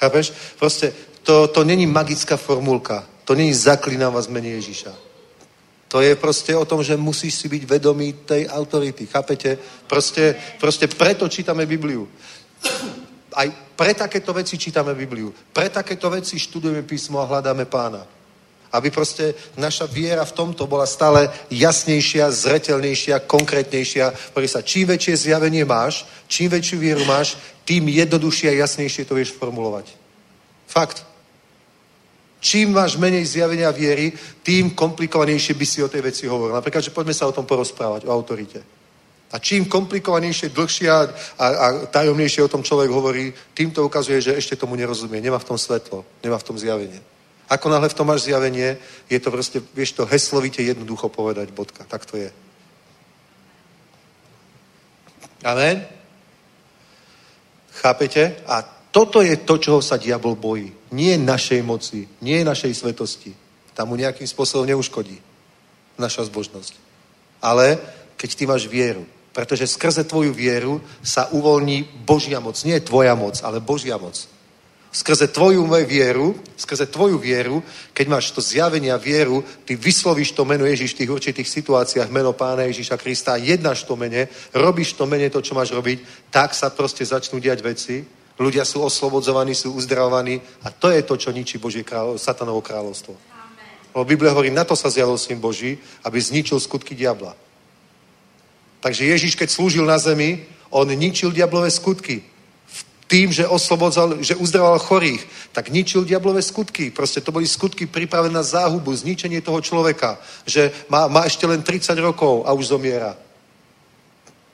Chápeš? Proste to, to není magická formulka. To není zaklínam vás mene Ježíša. To je proste o tom, že musíš si byť vedomý tej autority. Chápete? Proste, proste preto čítame Bibliu. Aj pre takéto veci čítame Bibliu. Pre takéto veci študujeme písmo a hľadáme pána. Aby proste naša viera v tomto bola stále jasnejšia, zretelnejšia, konkrétnejšia. Hovorí sa, čím väčšie zjavenie máš, čím väčšiu vieru máš, tým jednoduchšie a jasnejšie to vieš formulovať. Fakt. Čím máš menej zjavenia viery, tým komplikovanejšie by si o tej veci hovoril. Napríklad, že poďme sa o tom porozprávať, o autorite. A čím komplikovanejšie, dlhšie a, a, a tajomnejšie o tom človek hovorí, tým to ukazuje, že ešte tomu nerozumie. Nemá v tom svetlo, nemá v tom zjavenie. Ako náhle v tom máš zjavenie, je to proste, vieš to heslovite jednoducho povedať, bodka. Tak to je. Amen? Chápete? A toto je to, čoho sa diabol bojí. Nie našej moci, nie našej svetosti. Tam mu nejakým spôsobom neuškodí naša zbožnosť. Ale keď ty máš vieru, pretože skrze tvoju vieru sa uvoľní Božia moc. Nie tvoja moc, ale Božia moc. Skrze tvoju vieru, skrze tvoju vieru, keď máš to zjavenie a vieru, ty vyslovíš to meno Ježiš v tých určitých situáciách, meno Pána Ježiša Krista, jednáš to mene, robíš to mene to, čo máš robiť, tak sa proste začnú diať veci. Ľudia sú oslobodzovaní, sú uzdravovaní a to je to, čo ničí Božie kráľov, satanovo kráľovstvo. Lebo Biblia hovorí, na to sa zjavil syn Boží, aby zničil skutky diabla. Takže Ježiš, keď slúžil na zemi, on ničil diablové skutky. Tým, že oslobodzal, že uzdravoval chorých, tak ničil diablové skutky. Proste to boli skutky pripravené na záhubu, zničenie toho človeka. Že má, má ešte len 30 rokov a už zomiera.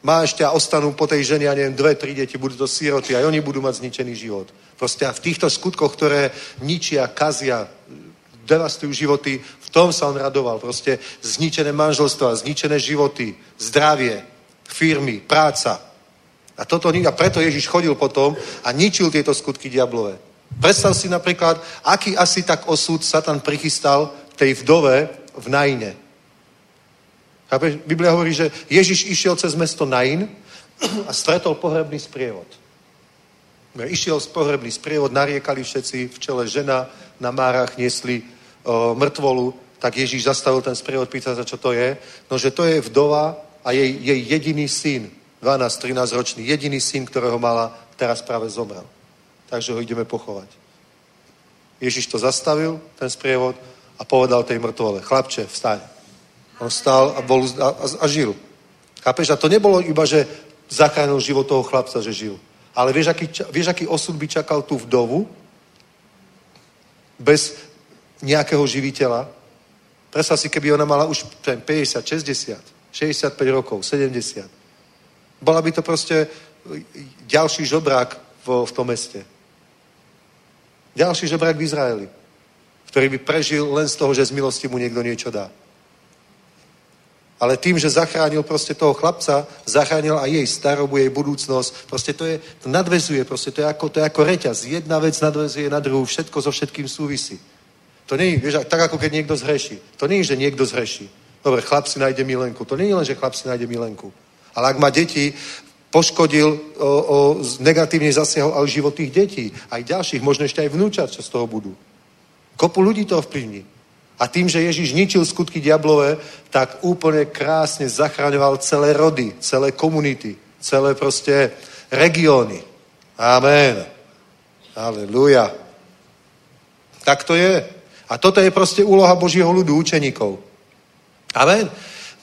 Má ešte a ostanú po tej žene, ja neviem, dve, tri deti, budú to síroty, aj oni budú mať zničený život. Proste a v týchto skutkoch, ktoré ničia, kazia, devastujú životy, v tom sa on radoval. Proste zničené manželstva, zničené životy, zdravie, firmy, práca. A, toto, a preto Ježiš chodil potom a ničil tieto skutky diablové. Predstav si napríklad, aký asi tak osud Satan prichystal tej vdove v Naine. Biblia hovorí, že Ježiš išiel cez mesto Nain a stretol pohrebný sprievod. Išiel z pohrebný sprievod, nariekali všetci, v čele žena, na márach niesli o, mrtvolu, tak Ježíš zastavil ten sprievod, pýta sa, čo to je. No, že to je vdova a jej, jej jediný syn, 12-13 ročný, jediný syn, ktorého mala, teraz práve zomrel. Takže ho ideme pochovať. Ježíš to zastavil, ten sprievod, a povedal tej mŕtvole, chlapče, vstaň. On stál a, bol, a, a, žil. Chápeš? A to nebolo iba, že zachránil život toho chlapca, že žil. Ale vieš aký, vieš, aký osud by čakal tú vdovu? Bez nejakého živiteľa? Predstav si, keby ona mala už 50, 60, 65 rokov, 70. Bola by to proste ďalší žobrák v, v tom meste. Ďalší žobrák v Izraeli, ktorý by prežil len z toho, že z milosti mu niekto niečo dá. Ale tým, že zachránil proste toho chlapca, zachránil aj jej starobu, jej budúcnosť. Proste to, je, to nadvezuje, proste to je, ako, to je ako reťaz. Jedna vec nadvezuje na druhú, všetko so všetkým súvisí. To je, vieš, tak ako keď niekto zhreší. To nie je, že niekto zhreší. Dobre, chlap si nájde milenku. To je len, že chlap si nájde milenku. Ale ak má deti, poškodil, o, o, negatívne zasiahol aj život tých detí. Aj ďalších, možno ešte aj vnúčat, čo z toho budú. Kopu ľudí to ovplyvní. A tým, že Ježiš ničil skutky diablové, tak úplne krásne zachraňoval celé rody, celé komunity, celé proste regióny. Amen. Aleluja. Tak to je. A toto je proste úloha Božieho ľudu, učeníkov. Amen.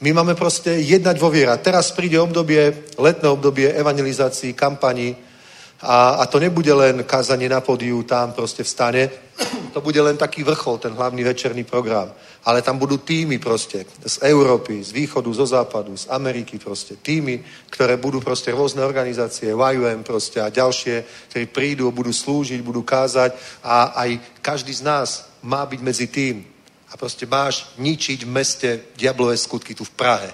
My máme proste jednať vo viera. Teraz príde obdobie, letné obdobie evangelizácií, kampaní a, a to nebude len kázanie na podiu tam proste v stane, to bude len taký vrchol, ten hlavný večerný program. Ale tam budú týmy proste z Európy, z východu, zo západu, z Ameriky proste. Týmy, ktoré budú proste rôzne organizácie, YUM proste a ďalšie, ktorí prídu, budú slúžiť, budú kázať a aj každý z nás má byť medzi tým. A proste máš ničiť v meste diablové skutky tu v Prahe.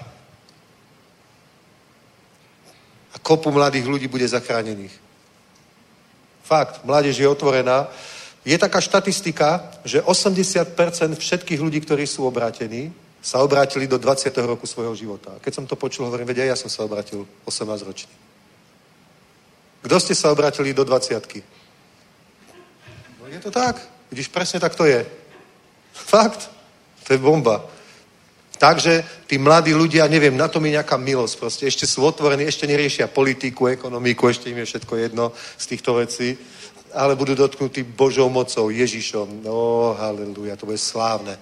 A kopu mladých ľudí bude zachránených. Fakt, mládež je otvorená. Je taká štatistika, že 80% všetkých ľudí, ktorí sú obrátení, sa obrátili do 20. roku svojho života. A keď som to počul, hovorím, vedia, ja som sa obrátil 18 ročný. Kto ste sa obrátili do 20 No je to tak. Vidíš, presne tak to je. Fakt. To je bomba. Takže tí mladí ľudia, neviem, na tom je nejaká milosť. Proste ešte sú otvorení, ešte neriešia politiku, ekonomiku, ešte im je všetko jedno z týchto vecí. ale budú dotknutí Božou mocou, Ježišom. No, haleluja, to bude slávne.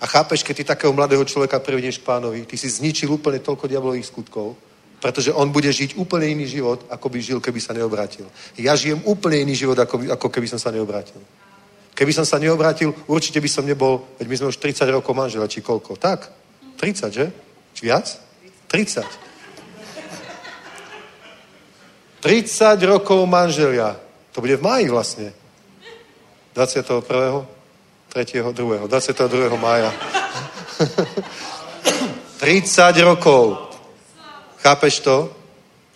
A chápeš, keď ty takého mladého človeka privedieš k pánovi, ty si zničil úplne toľko diablových skutkov, pretože on bude žiť úplne iný život, ako by žil, keby sa neobrátil. Ja žijem úplne iný život, ako, by, ako keby som sa neobrátil. Keby som sa neobrátil, určite by som nebol, veď my sme už 30 rokov manžela, či koľko? Tak, 30, že? Viac? 30. 30 rokov manželia. To bude v máji vlastne. 21. 3. 2. 22. mája. 30 rokov. Chápeš to?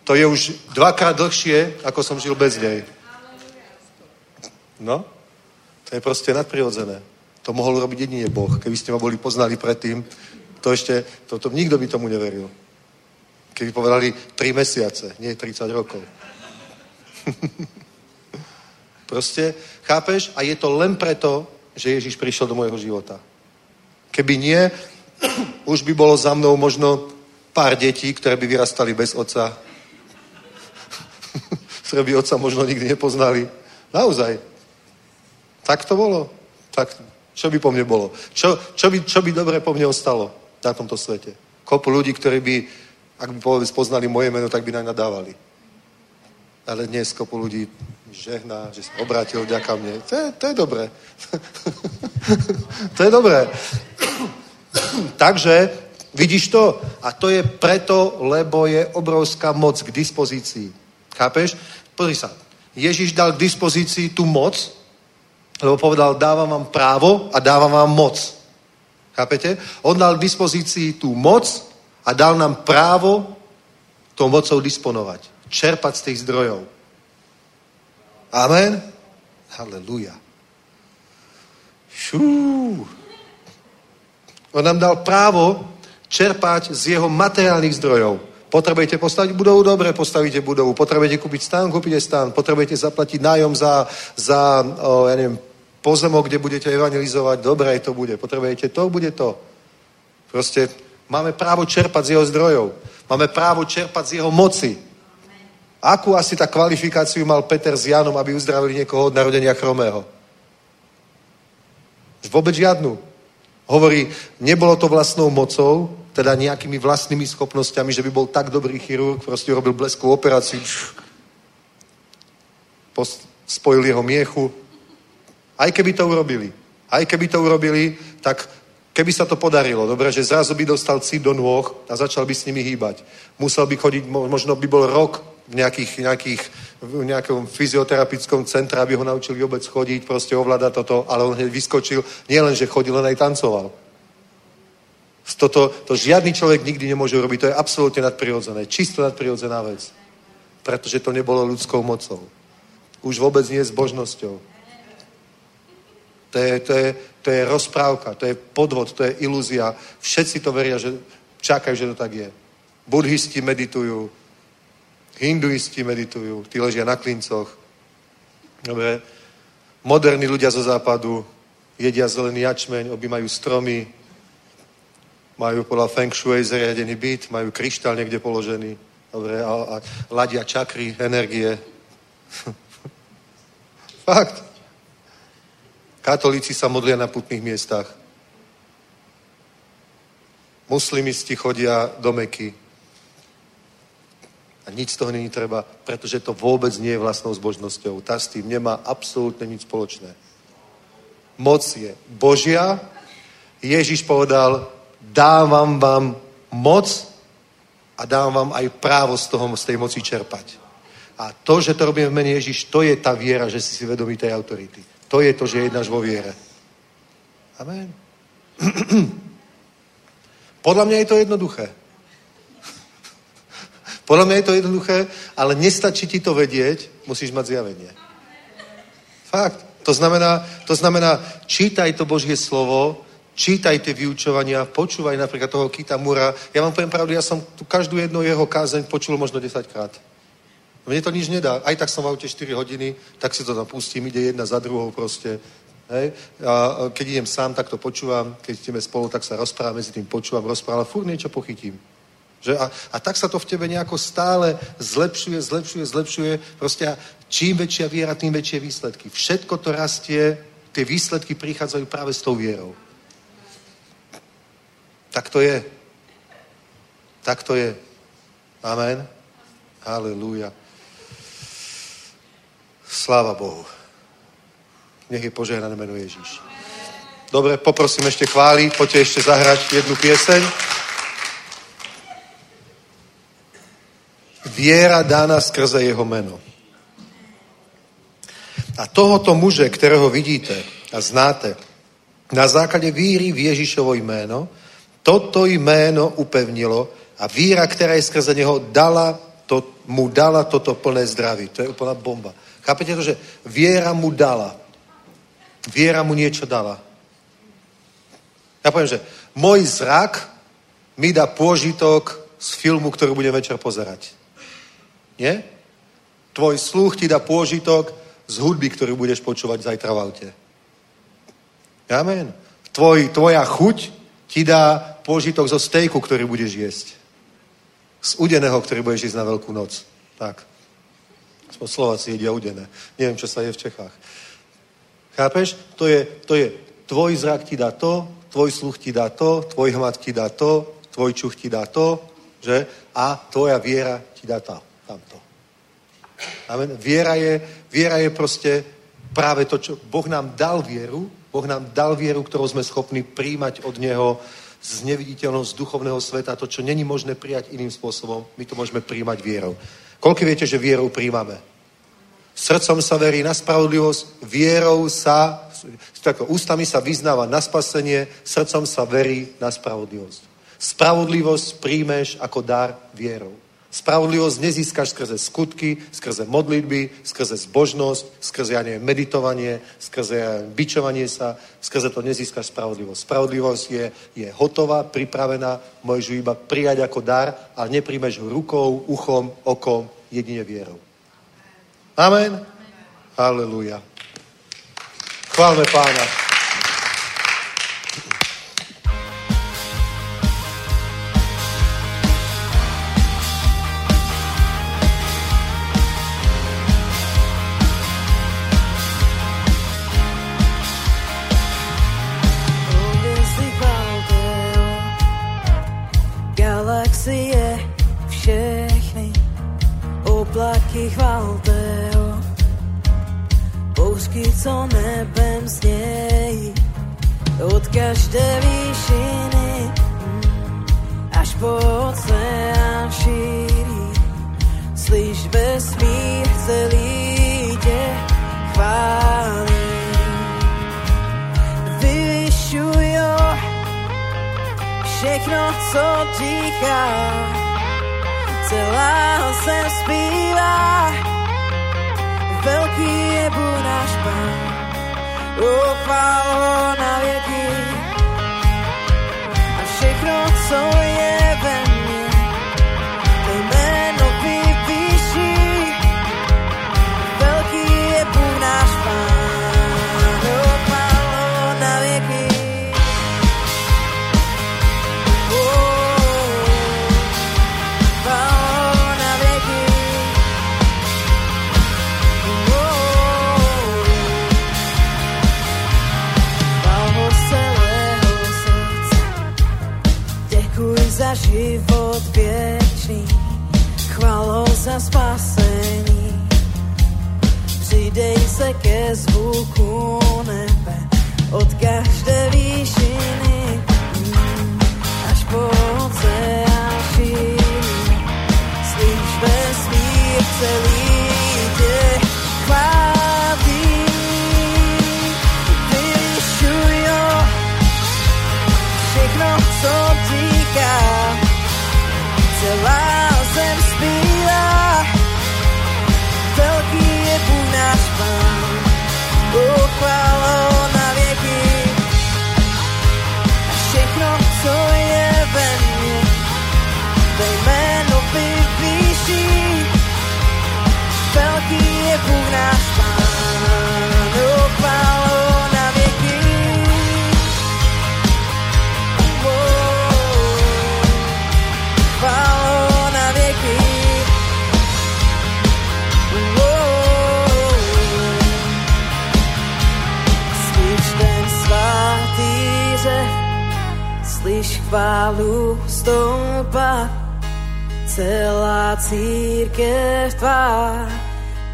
To je už dvakrát dlhšie, ako som žil bez nej. No? To je proste nadprirodzené. To mohol robiť jedine Boh. Keby ste ma boli poznali predtým, to ešte, to, to, nikto by tomu neveril. Keby povedali 3 mesiace, nie 30 rokov. proste, chápeš? A je to len preto, že Ježiš prišiel do môjho života. Keby nie, už by bolo za mnou možno pár detí, ktoré by vyrastali bez otca. ktoré by otca možno nikdy nepoznali. Naozaj. Tak to bolo. Tak, čo by po mne bolo? Čo, čo, by, čo by dobre po mne ostalo na tomto svete? Kopu ľudí, ktorí by, ak by poznali moje meno, tak by nám nadávali. Ale dnes kopu ľudí žehná, že sa obrátil vďaka mne. To je, to je dobré. to je dobré. Takže, vidíš to? A to je preto, lebo je obrovská moc k dispozícii. Chápeš? Pozri sa. Ježiš dal k dispozícii tú moc, lebo povedal, dávam vám právo a dávam vám moc. Chápete? On dal k dispozícii tú moc a dal nám právo tou mocou disponovať. Čerpať z tých zdrojov. Amen? Halleluja. Šú. On nám dal právo čerpať z jeho materiálnych zdrojov. Potrebujete postaviť budovu? Dobre, postavíte budovu. Potrebujete kúpiť stán? Kúpite stán. Potrebujete zaplatiť nájom za, za o, ja neviem, pozemok, kde budete evangelizovať? Dobre, to bude. Potrebujete to? Bude to. Proste máme právo čerpať z jeho zdrojov. Máme právo čerpať z jeho moci. Akú asi tá kvalifikáciu mal Peter s Janom, aby uzdravili niekoho od narodenia chromého? Vôbec žiadnu. Hovorí, nebolo to vlastnou mocou, teda nejakými vlastnými schopnosťami, že by bol tak dobrý chirurg, proste robil bleskovú operáciu, spojil jeho miechu. Aj keby to urobili, aj keby to urobili, tak keby sa to podarilo, dobre, že zrazu by dostal cít do nôh a začal by s nimi hýbať. Musel by chodiť, možno by bol rok v nejakých, nejakých, v nejakom fyzioterapickom centre, aby ho naučili vôbec chodiť, proste ovládať toto, ale on hneď vyskočil, nielen, že chodil, len aj tancoval. Toto to žiadny človek nikdy nemôže robiť, to je absolútne nadprirodzené, čisto nadprirodzená vec. Pretože to nebolo ľudskou mocou. Už vôbec nie s božnosťou. To je, to, je, to je rozprávka, to je podvod, to je ilúzia. Všetci to veria, že čakajú, že to tak je. Budhisti meditujú, Hinduisti meditujú, tí ležia na klincoch. Dobre. Moderní ľudia zo západu jedia zelený jačmeň, objímajú stromy, majú podľa Feng Shui zariadený byt, majú kryštál niekde položený. Dobre, a, a ladia čakry, energie. Fakt. Katolíci sa modlia na putných miestach. Muslimisti chodia do Meky. A nič z toho není treba, pretože to vôbec nie je vlastnou zbožnosťou. Tá s tým nemá absolútne nič spoločné. Moc je Božia. Ježiš povedal, dávam vám moc a dávam vám aj právo z, toho, z tej moci čerpať. A to, že to robíme v mene Ježiš, to je tá viera, že si si vedomí tej autority. To je to, že jednáš vo viere. Amen. Podľa mňa je to jednoduché. Podľa mňa je to jednoduché, ale nestačí ti to vedieť, musíš mať zjavenie. Fakt. To znamená, to znamená, čítaj to Božie slovo, čítaj tie vyučovania, počúvaj napríklad toho Kita Mura. Ja vám poviem pravdu, ja som tu každú jednu jeho kázeň počul možno 10 krát. Mne to nič nedá. Aj tak som v aute 4 hodiny, tak si to tam pustím, ide jedna za druhou proste. Hej? A keď idem sám, tak to počúvam. Keď ideme spolu, tak sa rozprávam, medzi tým počúvam, rozprávam, furt niečo pochytím. Že? A, a tak sa to v tebe nejako stále zlepšuje, zlepšuje, zlepšuje. Proste čím väčšia viera, tým väčšie výsledky. Všetko to rastie, tie výsledky prichádzajú práve s tou vierou. Tak to je. Tak to je. Amen. Halelúja. Sláva Bohu. Nech je požehnané meno Ježíš. Dobre, poprosím ešte chváli, poďte ešte zahrať jednu pieseň. Viera dána skrze jeho meno. A tohoto muže, kterého vidíte a znáte, na základě víry v Ježíšovo jméno, toto jméno upevnilo a víra, která je skrze něho dala, to, mu dala toto plné zdraví. To je úplná bomba. Chápete to, že viera mu dala. Viera mu niečo dala. Ja poviem, že môj zrak mi dá pôžitok z filmu, ktorý budem večer pozerať. Nie? Tvoj sluch ti dá pôžitok z hudby, ktorú budeš počúvať zajtra v aute. Amen. Tvoj, tvoja chuť ti dá pôžitok zo stejku, ktorý budeš jesť. Z udeného, ktorý budeš jesť na Veľkú noc. Tak. Slováci jedia udené. Neviem, čo sa je v Čechách. Chápeš? To je, to je, tvoj zrak ti dá to, tvoj sluch ti dá to, tvoj hmat ti dá to, tvoj čuch ti dá to, že? A tvoja viera ti dá to, tamto. Amen. Viera je, viera je proste práve to, čo Boh nám dal vieru, Boh nám dal vieru, ktorou sme schopní príjmať od Neho z neviditeľného, duchovného sveta, to, čo není možné prijať iným spôsobom, my to môžeme príjmať vierou. Koľko viete, že vierou príjmame? Srdcom sa verí na spravodlivosť, vierou sa, tako, ústami sa vyznáva na spasenie, srdcom sa verí na spravodlivosť. Spravodlivosť príjmeš ako dar vierou. Spravodlivosť nezískaš skrze skutky, skrze modlitby, skrze zbožnosť, skrze, ja neviem, meditovanie, skrze ja neviem, bičovanie sa, skrze to nezískaš spravodlivosť. Spravodlivosť je, je hotová, pripravená, môžeš ju iba prijať ako dar, ale nepríjmeš ho rukou, uchom, okom, jedine vierou. Amen? Halleluja. Chválme pána.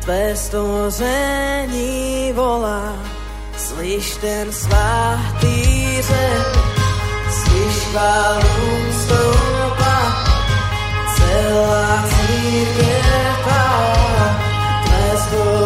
Tvé stvoření volá. Slyš ten svatý řek, slyš chválu stoupa celá církev tvá, tvé stvoření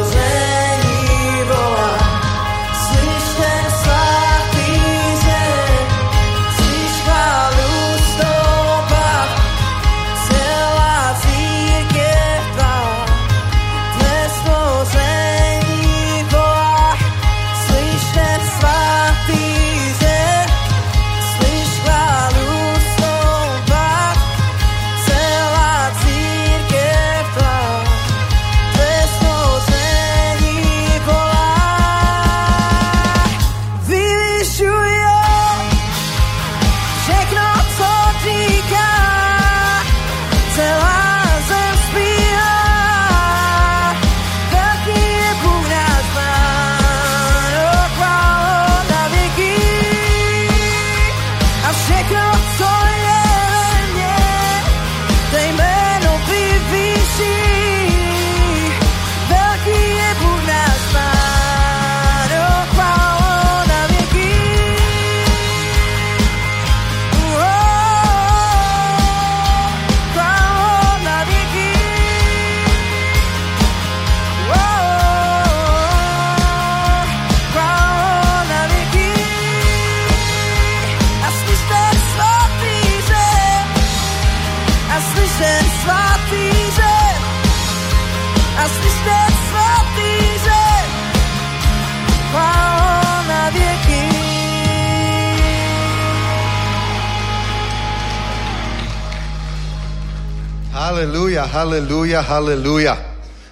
halleluja, halleluja.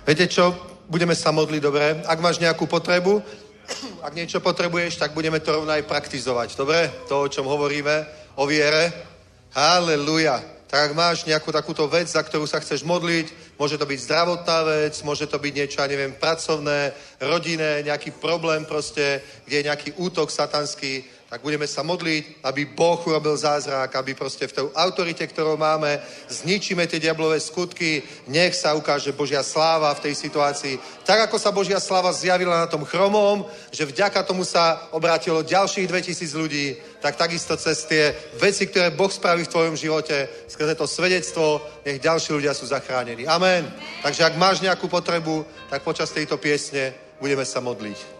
Viete čo? Budeme sa modliť, dobre? Ak máš nejakú potrebu, ak niečo potrebuješ, tak budeme to rovno aj praktizovať, dobre? To, o čom hovoríme, o viere. Halleluja. Tak ak máš nejakú takúto vec, za ktorú sa chceš modliť, môže to byť zdravotná vec, môže to byť niečo, ja neviem, pracovné, rodinné, nejaký problém proste, kde je nejaký útok satanský, tak budeme sa modliť, aby Boh urobil zázrak, aby proste v tej autorite, ktorú máme, zničíme tie diablové skutky, nech sa ukáže Božia sláva v tej situácii. Tak ako sa Božia sláva zjavila na tom chromom, že vďaka tomu sa obrátilo ďalších 2000 ľudí, tak takisto cez tie veci, ktoré Boh spraví v tvojom živote, skrze to svedectvo, nech ďalší ľudia sú zachránení. Amen. Takže ak máš nejakú potrebu, tak počas tejto piesne budeme sa modliť.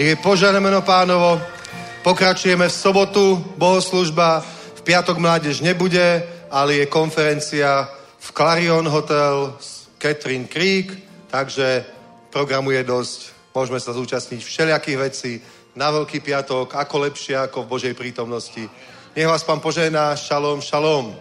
Nech je požehnané pánovo. Pokračujeme v sobotu, bohoslužba. V piatok mládež nebude, ale je konferencia v Clarion Hotel Catherine Creek, takže programu je dosť. Môžeme sa zúčastniť všelijakých vecí na Veľký piatok, ako lepšie, ako v Božej prítomnosti. Nech vás pán požehná. Šalom, šalom.